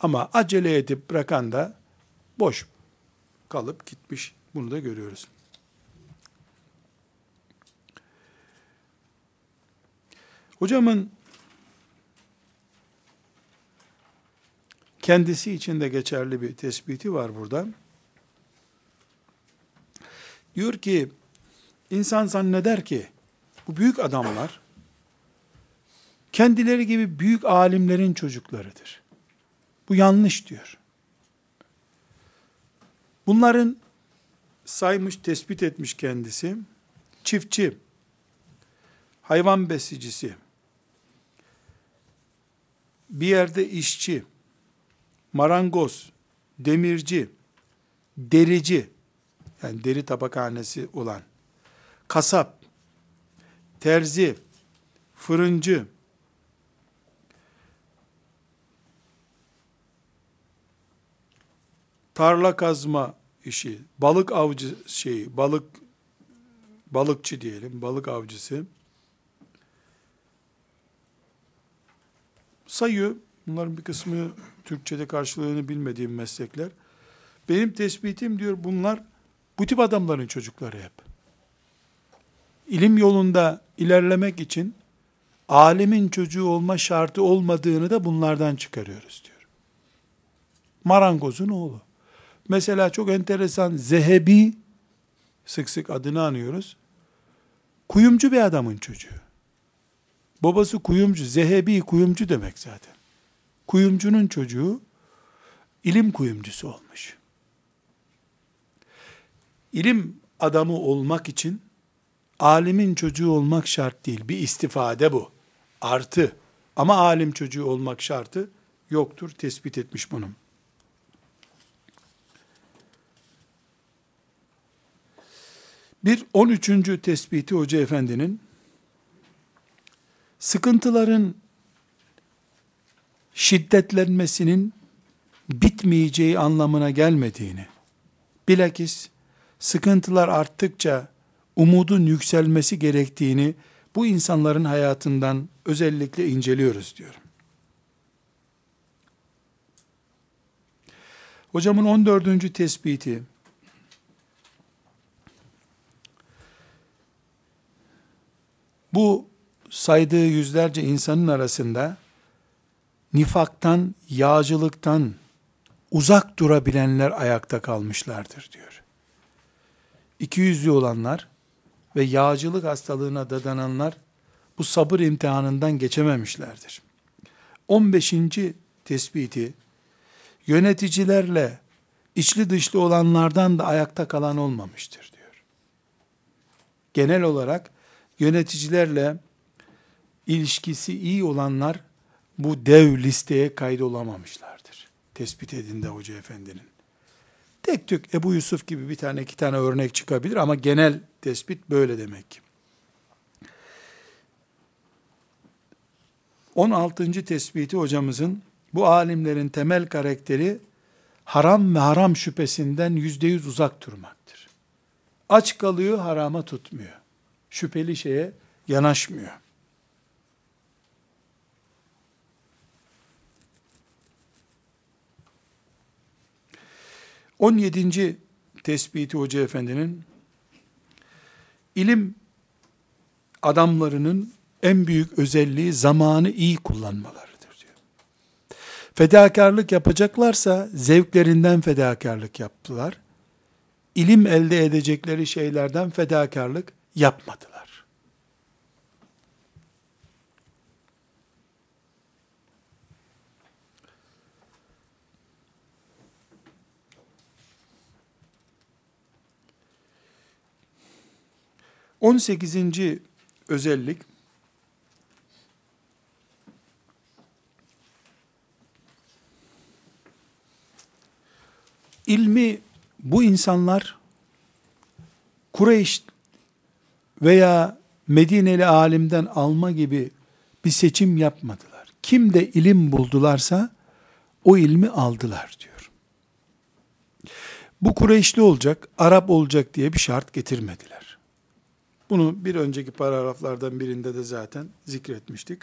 Ama acele edip bırakan da boş kalıp gitmiş. Bunu da görüyoruz. Hocamın kendisi için de geçerli bir tespiti var burada. Diyor ki, insan zanneder ki, bu büyük adamlar, kendileri gibi büyük alimlerin çocuklarıdır. Bu yanlış diyor. Bunların saymış, tespit etmiş kendisi, çiftçi, hayvan besicisi, bir yerde işçi, marangoz, demirci, derici, yani deri tabakhanesi olan, kasap, terzi, fırıncı, tarla kazma işi, balık avcı şeyi, balık balıkçı diyelim, balık avcısı, sayıyor. Bunların bir kısmı Türkçe'de karşılığını bilmediğim meslekler. Benim tespitim diyor bunlar bu tip adamların çocukları hep. İlim yolunda ilerlemek için alimin çocuğu olma şartı olmadığını da bunlardan çıkarıyoruz diyor. Marangozun oğlu. Mesela çok enteresan Zehebi sık sık adını anıyoruz. Kuyumcu bir adamın çocuğu. Babası kuyumcu, Zehebi kuyumcu demek zaten. Kuyumcunun çocuğu ilim kuyumcusu olmuş. İlim adamı olmak için alimin çocuğu olmak şart değil. Bir istifade bu. Artı. Ama alim çocuğu olmak şartı yoktur. Tespit etmiş bunu. Bir 13. tespiti Hoca Efendi'nin sıkıntıların şiddetlenmesinin bitmeyeceği anlamına gelmediğini, bilakis sıkıntılar arttıkça umudun yükselmesi gerektiğini bu insanların hayatından özellikle inceliyoruz diyorum. Hocamın 14. tespiti bu saydığı yüzlerce insanın arasında nifaktan, yağcılıktan uzak durabilenler ayakta kalmışlardır diyor. İki yüzlü olanlar ve yağcılık hastalığına dadananlar bu sabır imtihanından geçememişlerdir. 15. tespiti yöneticilerle içli dışlı olanlardan da ayakta kalan olmamıştır diyor. Genel olarak yöneticilerle ilişkisi iyi olanlar bu dev listeye kaydolamamışlardır. Tespit edinde Hoca Efendi'nin. Tek tük Ebu Yusuf gibi bir tane iki tane örnek çıkabilir ama genel tespit böyle demek ki. 16. tespiti hocamızın bu alimlerin temel karakteri haram ve haram şüphesinden yüzde yüz uzak durmaktır. Aç kalıyor, harama tutmuyor. Şüpheli şeye yanaşmıyor. 17. tespiti Hoca Efendi'nin ilim adamlarının en büyük özelliği zamanı iyi kullanmalarıdır diyor. Fedakarlık yapacaklarsa zevklerinden fedakarlık yaptılar. İlim elde edecekleri şeylerden fedakarlık yapmadılar. 18. özellik ilmi bu insanlar Kureyş veya Medineli alimden alma gibi bir seçim yapmadılar. Kim de ilim buldularsa o ilmi aldılar diyor. Bu Kureyşli olacak, Arap olacak diye bir şart getirmediler. Bunu bir önceki paragraflardan birinde de zaten zikretmiştik.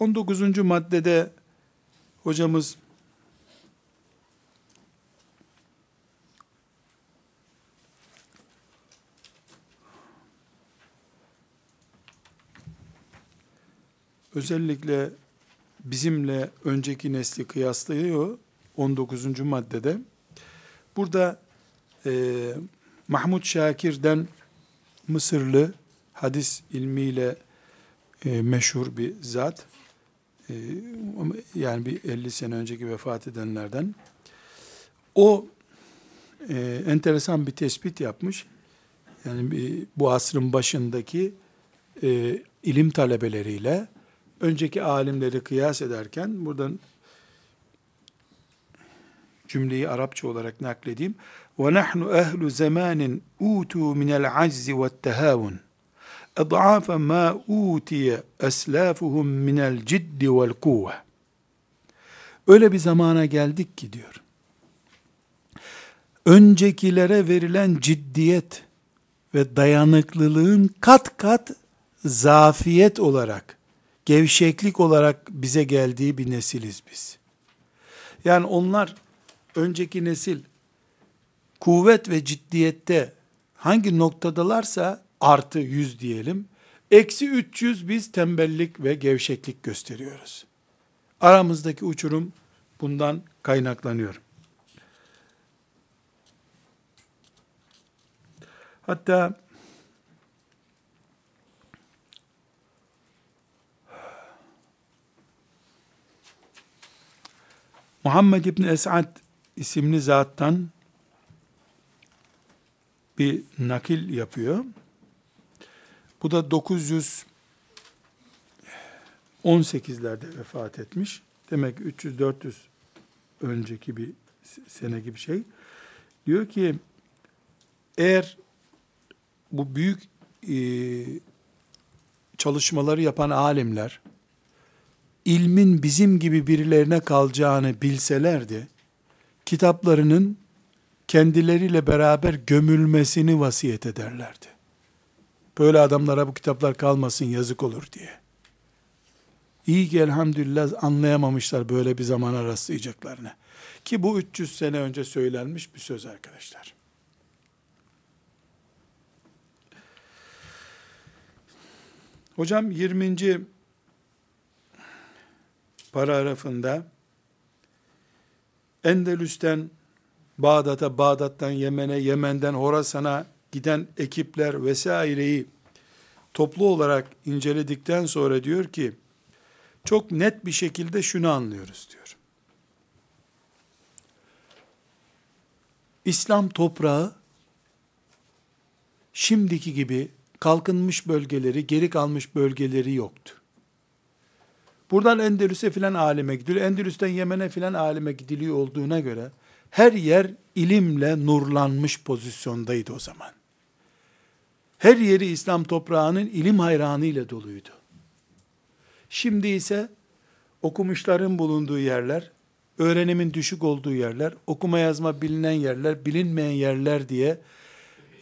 19. maddede hocamız özellikle bizimle önceki nesli kıyaslıyor 19. maddede. Burada e, Mahmud Şakir'den Mısırlı hadis ilmiyle e, meşhur bir zat. E, yani bir 50 sene önceki vefat edenlerden. O e, enteresan bir tespit yapmış. Yani bu asrın başındaki e, ilim talebeleriyle önceki alimleri kıyas ederken buradan cümleyi Arapça olarak nakledeyim ve nahnu ehlu zamanin utu minel aczi ve tehavun ed'afe ma utiye eslafuhum minel ciddi vel kuvve öyle bir zamana geldik ki diyor. Öncekilere verilen ciddiyet ve dayanıklılığın kat kat zafiyet olarak, gevşeklik olarak bize geldiği bir nesiliz biz. Yani onlar önceki nesil kuvvet ve ciddiyette hangi noktadalarsa artı yüz diyelim. Eksi 300 biz tembellik ve gevşeklik gösteriyoruz. Aramızdaki uçurum bundan kaynaklanıyor. Hatta Muhammed İbni Esad isimli zattan bir nakil yapıyor. Bu da 918'lerde vefat etmiş. Demek 300-400 önceki bir sene gibi şey. Diyor ki eğer bu büyük e, çalışmaları yapan alimler ilmin bizim gibi birilerine kalacağını bilselerdi kitaplarının kendileriyle beraber gömülmesini vasiyet ederlerdi. Böyle adamlara bu kitaplar kalmasın yazık olur diye. İyi ki elhamdülillah anlayamamışlar böyle bir zamana rastlayacaklarını. Ki bu 300 sene önce söylenmiş bir söz arkadaşlar. Hocam 20. paragrafında Endülüs'ten Bağdat'a, Bağdat'tan Yemen'e, Yemen'den Horasan'a giden ekipler vesaireyi toplu olarak inceledikten sonra diyor ki, çok net bir şekilde şunu anlıyoruz diyor. İslam toprağı şimdiki gibi kalkınmış bölgeleri, geri kalmış bölgeleri yoktu. Buradan Endülüs'e filan alime gidiliyor. Endülüs'ten Yemen'e filan alime gidiliyor olduğuna göre her yer ilimle nurlanmış pozisyondaydı o zaman. Her yeri İslam toprağının ilim hayranıyla doluydu. Şimdi ise okumuşların bulunduğu yerler, öğrenimin düşük olduğu yerler, okuma yazma bilinen yerler, bilinmeyen yerler diye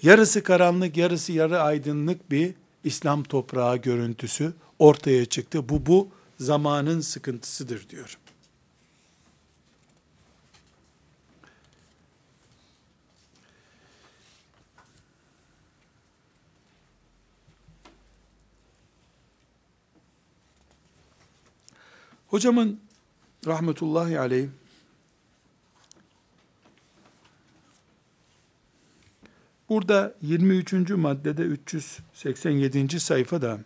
yarısı karanlık, yarısı yarı aydınlık bir İslam toprağı görüntüsü ortaya çıktı. Bu bu zamanın sıkıntısıdır diyor. Hocamın rahmetullahi aleyh burada 23. maddede 387. sayfada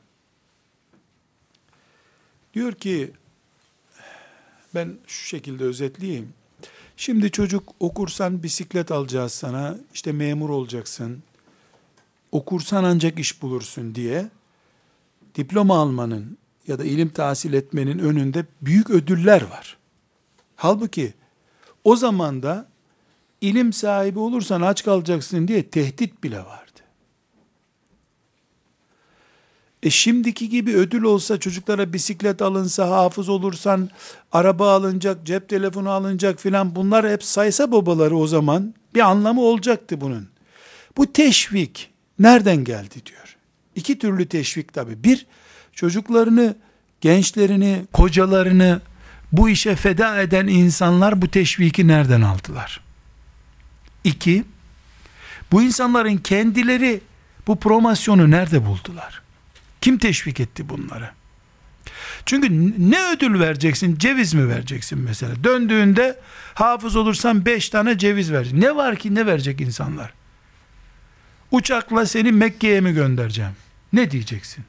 diyor ki ben şu şekilde özetleyeyim. Şimdi çocuk okursan bisiklet alacağız sana, işte memur olacaksın, okursan ancak iş bulursun diye diploma almanın, ya da ilim tahsil etmenin önünde büyük ödüller var. Halbuki o zaman da ilim sahibi olursan aç kalacaksın diye tehdit bile vardı. E şimdiki gibi ödül olsa çocuklara bisiklet alınsa, hafız olursan, araba alınacak, cep telefonu alınacak filan bunlar hep saysa babaları o zaman bir anlamı olacaktı bunun. Bu teşvik nereden geldi diyor. İki türlü teşvik tabi. Bir, çocuklarını, gençlerini, kocalarını bu işe feda eden insanlar bu teşviki nereden aldılar? İki, bu insanların kendileri bu promosyonu nerede buldular? Kim teşvik etti bunları? Çünkü ne ödül vereceksin? Ceviz mi vereceksin mesela? Döndüğünde hafız olursan beş tane ceviz verecek. Ne var ki ne verecek insanlar? Uçakla seni Mekke'ye mi göndereceğim? Ne diyeceksin?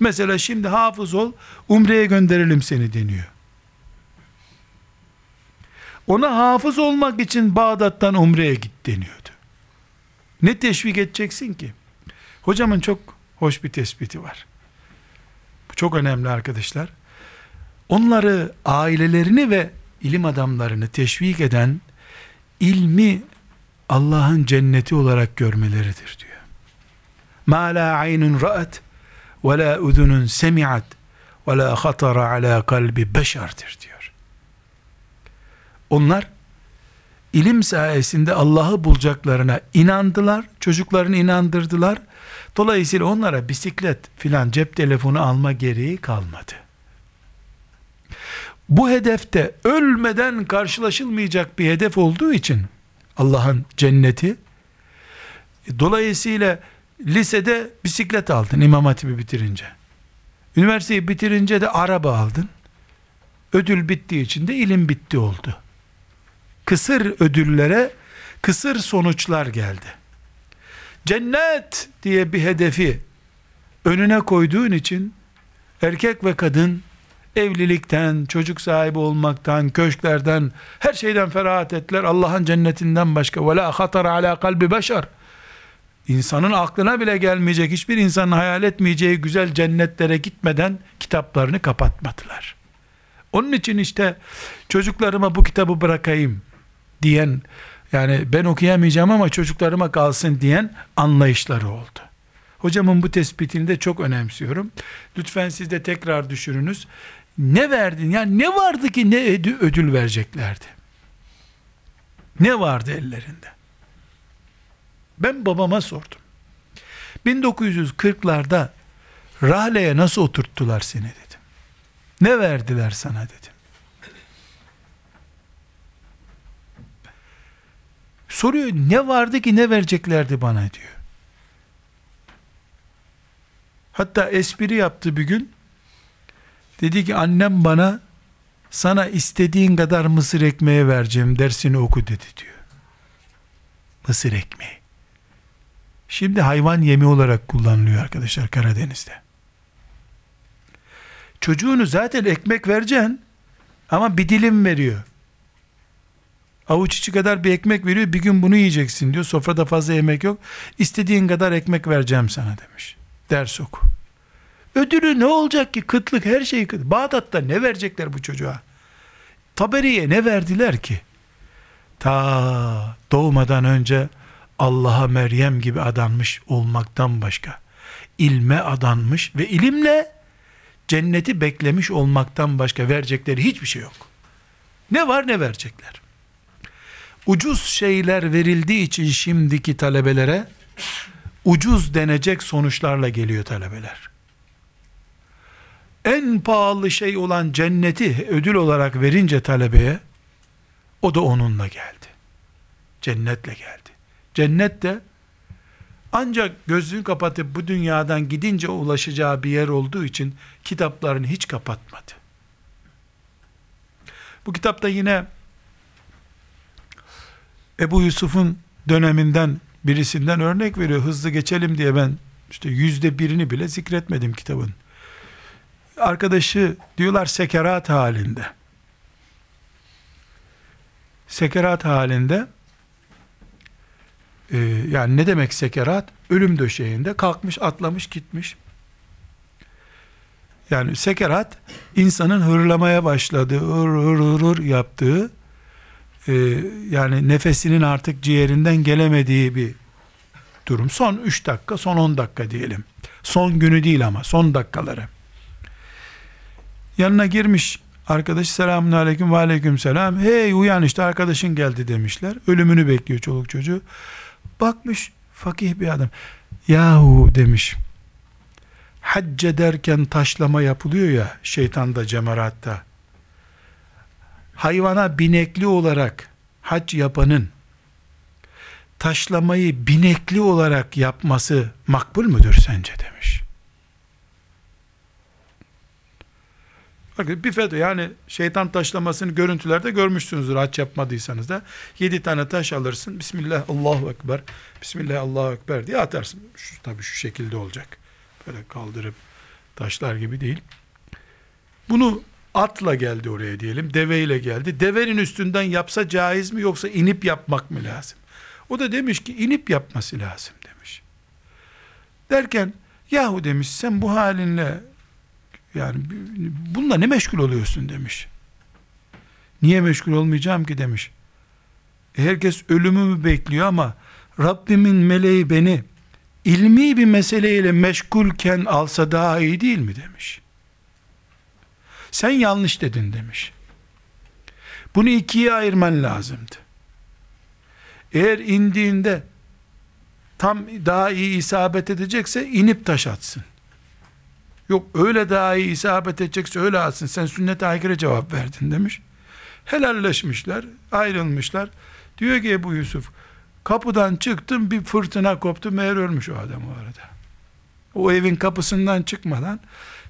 Mesela şimdi hafız ol, umreye gönderelim seni deniyor. Ona hafız olmak için Bağdat'tan umreye git deniyordu. Ne teşvik edeceksin ki? Hocamın çok hoş bir tespiti var. Bu çok önemli arkadaşlar. Onları, ailelerini ve ilim adamlarını teşvik eden ilmi Allah'ın cenneti olarak görmeleridir diyor. Ma la aynun ra'at ve la udunun semi'at ve la hatara ala kalbi beşerdir diyor. Onlar ilim sayesinde Allah'ı bulacaklarına inandılar, çocuklarını inandırdılar. Dolayısıyla onlara bisiklet filan cep telefonu alma gereği kalmadı. Bu hedefte ölmeden karşılaşılmayacak bir hedef olduğu için Allah'ın cenneti dolayısıyla lisede bisiklet aldın İmam Hatip'i bitirince. Üniversiteyi bitirince de araba aldın. Ödül bittiği için de ilim bitti oldu. Kısır ödüllere kısır sonuçlar geldi. Cennet diye bir hedefi önüne koyduğun için erkek ve kadın evlilikten, çocuk sahibi olmaktan, köşklerden, her şeyden ferahat ettiler. Allah'ın cennetinden başka. La hatara ala kalbi beşer insanın aklına bile gelmeyecek, hiçbir insanın hayal etmeyeceği güzel cennetlere gitmeden kitaplarını kapatmadılar. Onun için işte çocuklarıma bu kitabı bırakayım diyen, yani ben okuyamayacağım ama çocuklarıma kalsın diyen anlayışları oldu. Hocamın bu tespitini de çok önemsiyorum. Lütfen siz de tekrar düşününüz. Ne verdin? Yani ne vardı ki ne ödül vereceklerdi? Ne vardı ellerinde? Ben babama sordum. 1940'larda rahleye nasıl oturttular seni dedim. Ne verdiler sana dedim. Soruyor ne vardı ki ne vereceklerdi bana diyor. Hatta espri yaptı bir gün. Dedi ki annem bana sana istediğin kadar mısır ekmeği vereceğim dersini oku dedi diyor. Mısır ekmeği. Şimdi hayvan yemi olarak kullanılıyor arkadaşlar Karadeniz'de. Çocuğunu zaten ekmek vereceksin ama bir dilim veriyor. Avuç içi kadar bir ekmek veriyor. Bir gün bunu yiyeceksin diyor. Sofrada fazla yemek yok. İstediğin kadar ekmek vereceğim sana demiş. Ders oku. Ödülü ne olacak ki? Kıtlık her şeyi kıt. Bağdat'ta ne verecekler bu çocuğa? Taberiye ne verdiler ki? Ta doğmadan önce Allah'a Meryem gibi adanmış olmaktan başka ilme adanmış ve ilimle cenneti beklemiş olmaktan başka verecekleri hiçbir şey yok. Ne var ne verecekler. Ucuz şeyler verildiği için şimdiki talebelere ucuz denecek sonuçlarla geliyor talebeler. En pahalı şey olan cenneti ödül olarak verince talebeye o da onunla geldi. Cennetle geldi. Cennet de ancak gözünü kapatıp bu dünyadan gidince ulaşacağı bir yer olduğu için kitaplarını hiç kapatmadı. Bu kitapta yine Ebu Yusuf'un döneminden birisinden örnek veriyor. Hızlı geçelim diye ben işte yüzde birini bile zikretmedim kitabın. Arkadaşı diyorlar sekerat halinde. Sekerat halinde e, yani ne demek sekerat? Ölüm döşeğinde kalkmış atlamış gitmiş. Yani sekerat insanın hırlamaya başladığı, hır hır hır, hır yaptığı e, yani nefesinin artık ciğerinden gelemediği bir durum. Son 3 dakika, son 10 dakika diyelim. Son günü değil ama son dakikaları. Yanına girmiş arkadaş selamun aleyküm ve aleyküm selam. Hey uyan işte arkadaşın geldi demişler. Ölümünü bekliyor çoluk çocuğu. Bakmış fakih bir adam. Yahu demiş. Hac ederken taşlama yapılıyor ya şeytanda cemaratta. Hayvana binekli olarak hac yapanın taşlamayı binekli olarak yapması makbul müdür sence demiş. Bakın bir fetva yani şeytan taşlamasını görüntülerde görmüşsünüzdür haç yapmadıysanız da. Yedi tane taş alırsın. Bismillah Allahu Ekber. Bismillah Allahu Ekber diye atarsın. Şu, tabii şu şekilde olacak. Böyle kaldırıp taşlar gibi değil. Bunu atla geldi oraya diyelim. Deveyle geldi. Devenin üstünden yapsa caiz mi yoksa inip yapmak mı lazım? O da demiş ki inip yapması lazım demiş. Derken yahu demiş sen bu halinle yani bununla ne meşgul oluyorsun demiş. Niye meşgul olmayacağım ki demiş. E herkes ölümümü bekliyor ama Rabbimin meleği beni ilmi bir meseleyle meşgulken alsa daha iyi değil mi demiş. Sen yanlış dedin demiş. Bunu ikiye ayırman lazımdı. Eğer indiğinde tam daha iyi isabet edecekse inip taş atsın. Yok öyle daha iyi isabet edecekse öyle atsın. Sen sünnete aykırı cevap verdin demiş. Helalleşmişler, ayrılmışlar. Diyor ki Ebu Yusuf, kapıdan çıktım bir fırtına koptu meğer ölmüş o adam o arada. O evin kapısından çıkmadan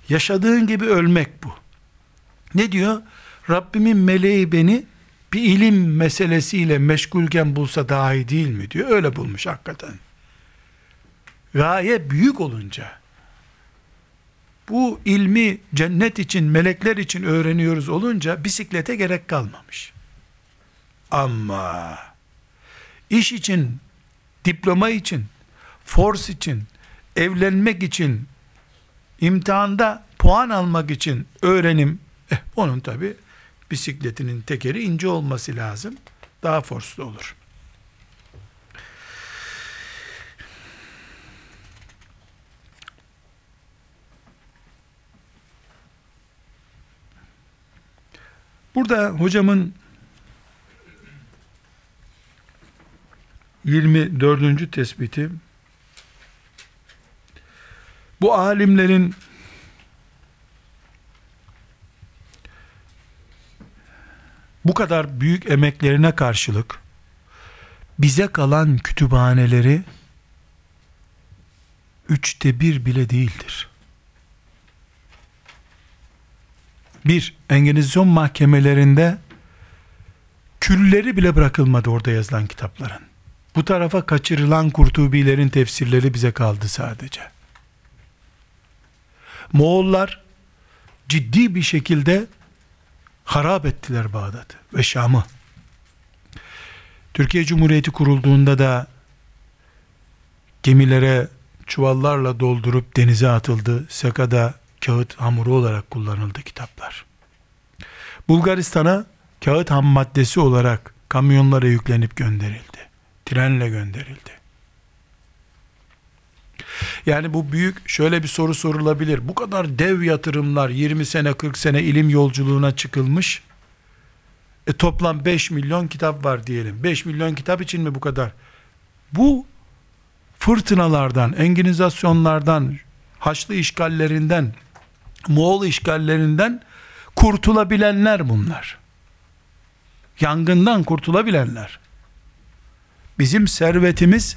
yaşadığın gibi ölmek bu. Ne diyor? Rabbimin meleği beni bir ilim meselesiyle meşgulken bulsa daha iyi değil mi diyor. Öyle bulmuş hakikaten. Gaye büyük olunca bu ilmi cennet için, melekler için öğreniyoruz olunca bisiklete gerek kalmamış. Ama iş için, diploma için, force için, evlenmek için, imtihanda puan almak için öğrenim, eh, onun tabi bisikletinin tekeri ince olması lazım. Daha forslu olur. Burada hocamın 24. tespiti bu alimlerin bu kadar büyük emeklerine karşılık bize kalan kütüphaneleri üçte bir bile değildir. Bir, Engizisyon mahkemelerinde külleri bile bırakılmadı orada yazılan kitapların. Bu tarafa kaçırılan Kurtubilerin tefsirleri bize kaldı sadece. Moğollar ciddi bir şekilde harap ettiler Bağdat'ı ve Şam'ı. Türkiye Cumhuriyeti kurulduğunda da gemilere çuvallarla doldurup denize atıldı. Sekada kağıt hamuru olarak kullanıldı kitaplar. Bulgaristan'a kağıt ham maddesi olarak kamyonlara yüklenip gönderildi. Trenle gönderildi. Yani bu büyük şöyle bir soru sorulabilir. Bu kadar dev yatırımlar 20 sene 40 sene ilim yolculuğuna çıkılmış. E toplam 5 milyon kitap var diyelim. 5 milyon kitap için mi bu kadar? Bu fırtınalardan, enginizasyonlardan, Haçlı işgallerinden, Moğol işgallerinden kurtulabilenler bunlar. Yangından kurtulabilenler. Bizim servetimiz,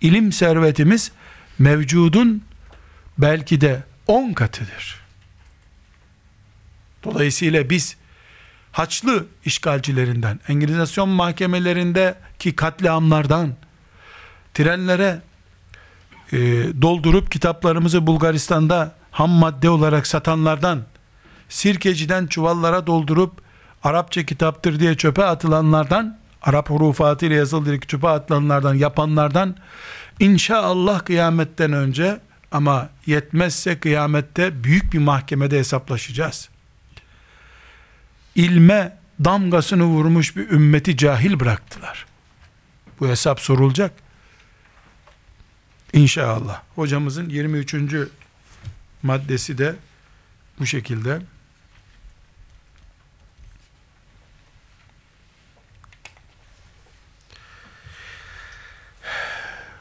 ilim servetimiz mevcudun belki de on katıdır. Dolayısıyla biz Haçlı işgalcilerinden, Engilizasyon mahkemelerindeki katliamlardan, trenlere e, doldurup kitaplarımızı Bulgaristan'da ham madde olarak satanlardan, sirkeciden çuvallara doldurup Arapça kitaptır diye çöpe atılanlardan, Arap hurufatı ile yazılı diye çöpe atılanlardan, yapanlardan, inşallah kıyametten önce ama yetmezse kıyamette büyük bir mahkemede hesaplaşacağız. İlme damgasını vurmuş bir ümmeti cahil bıraktılar. Bu hesap sorulacak. İnşallah. Hocamızın 23. maddesi de bu şekilde.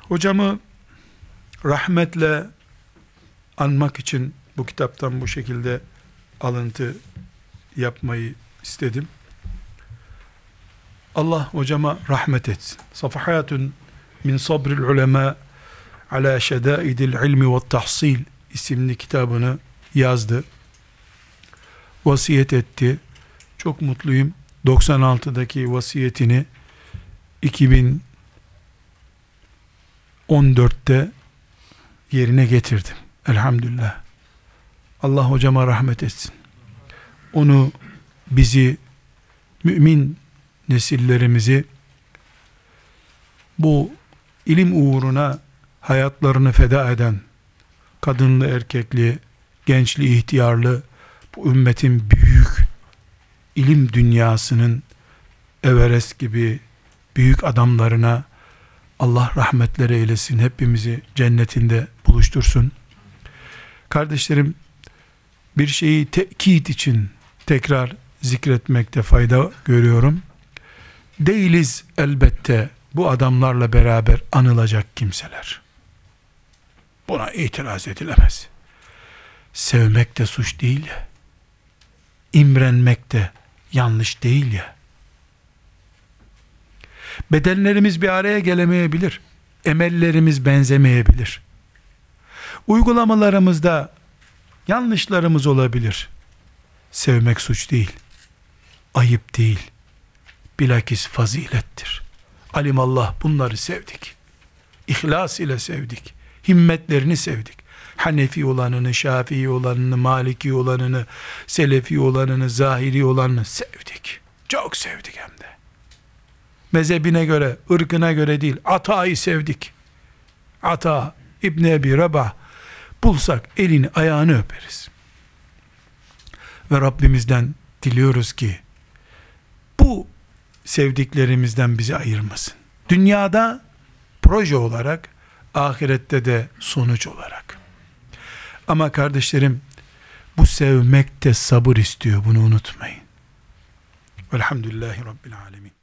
Hocamı rahmetle anmak için bu kitaptan bu şekilde alıntı yapmayı istedim. Allah hocama rahmet etsin. Safahatun min sabril ulema ala şedaidil ilmi ve tahsil isimli kitabını yazdı. Vasiyet etti. Çok mutluyum. 96'daki vasiyetini 2014'te yerine getirdim. Elhamdülillah. Allah hocama rahmet etsin. Onu bizi mümin nesillerimizi bu ilim uğruna hayatlarını feda eden kadınlı erkekli, gençli ihtiyarlı bu ümmetin büyük ilim dünyasının Everest gibi büyük adamlarına Allah rahmetleri eylesin. Hepimizi cennetinde buluştursun. Kardeşlerim bir şeyi tekit için tekrar zikretmekte fayda görüyorum. Değiliz elbette bu adamlarla beraber anılacak kimseler. Buna itiraz edilemez. Sevmek de suç değil ya. İmrenmek de yanlış değil ya. Bedenlerimiz bir araya gelemeyebilir. Emellerimiz benzemeyebilir. Uygulamalarımızda yanlışlarımız olabilir. Sevmek suç değil. Ayıp değil. Bilakis fazilettir. Alimallah bunları sevdik. İhlas ile sevdik himmetlerini sevdik. Hanefi olanını, Şafii olanını, Maliki olanını, Selefi olanını, Zahiri olanını sevdik. Çok sevdik hem de. Mezhebine göre, ırkına göre değil, Ata'yı sevdik. Ata, İbn Ebi Rabah, bulsak elini ayağını öperiz. Ve Rabbimizden diliyoruz ki, bu sevdiklerimizden bizi ayırmasın. Dünyada proje olarak ahirette de sonuç olarak. Ama kardeşlerim bu sevmek de sabır istiyor bunu unutmayın. Velhamdülillahi Rabbil Alemin.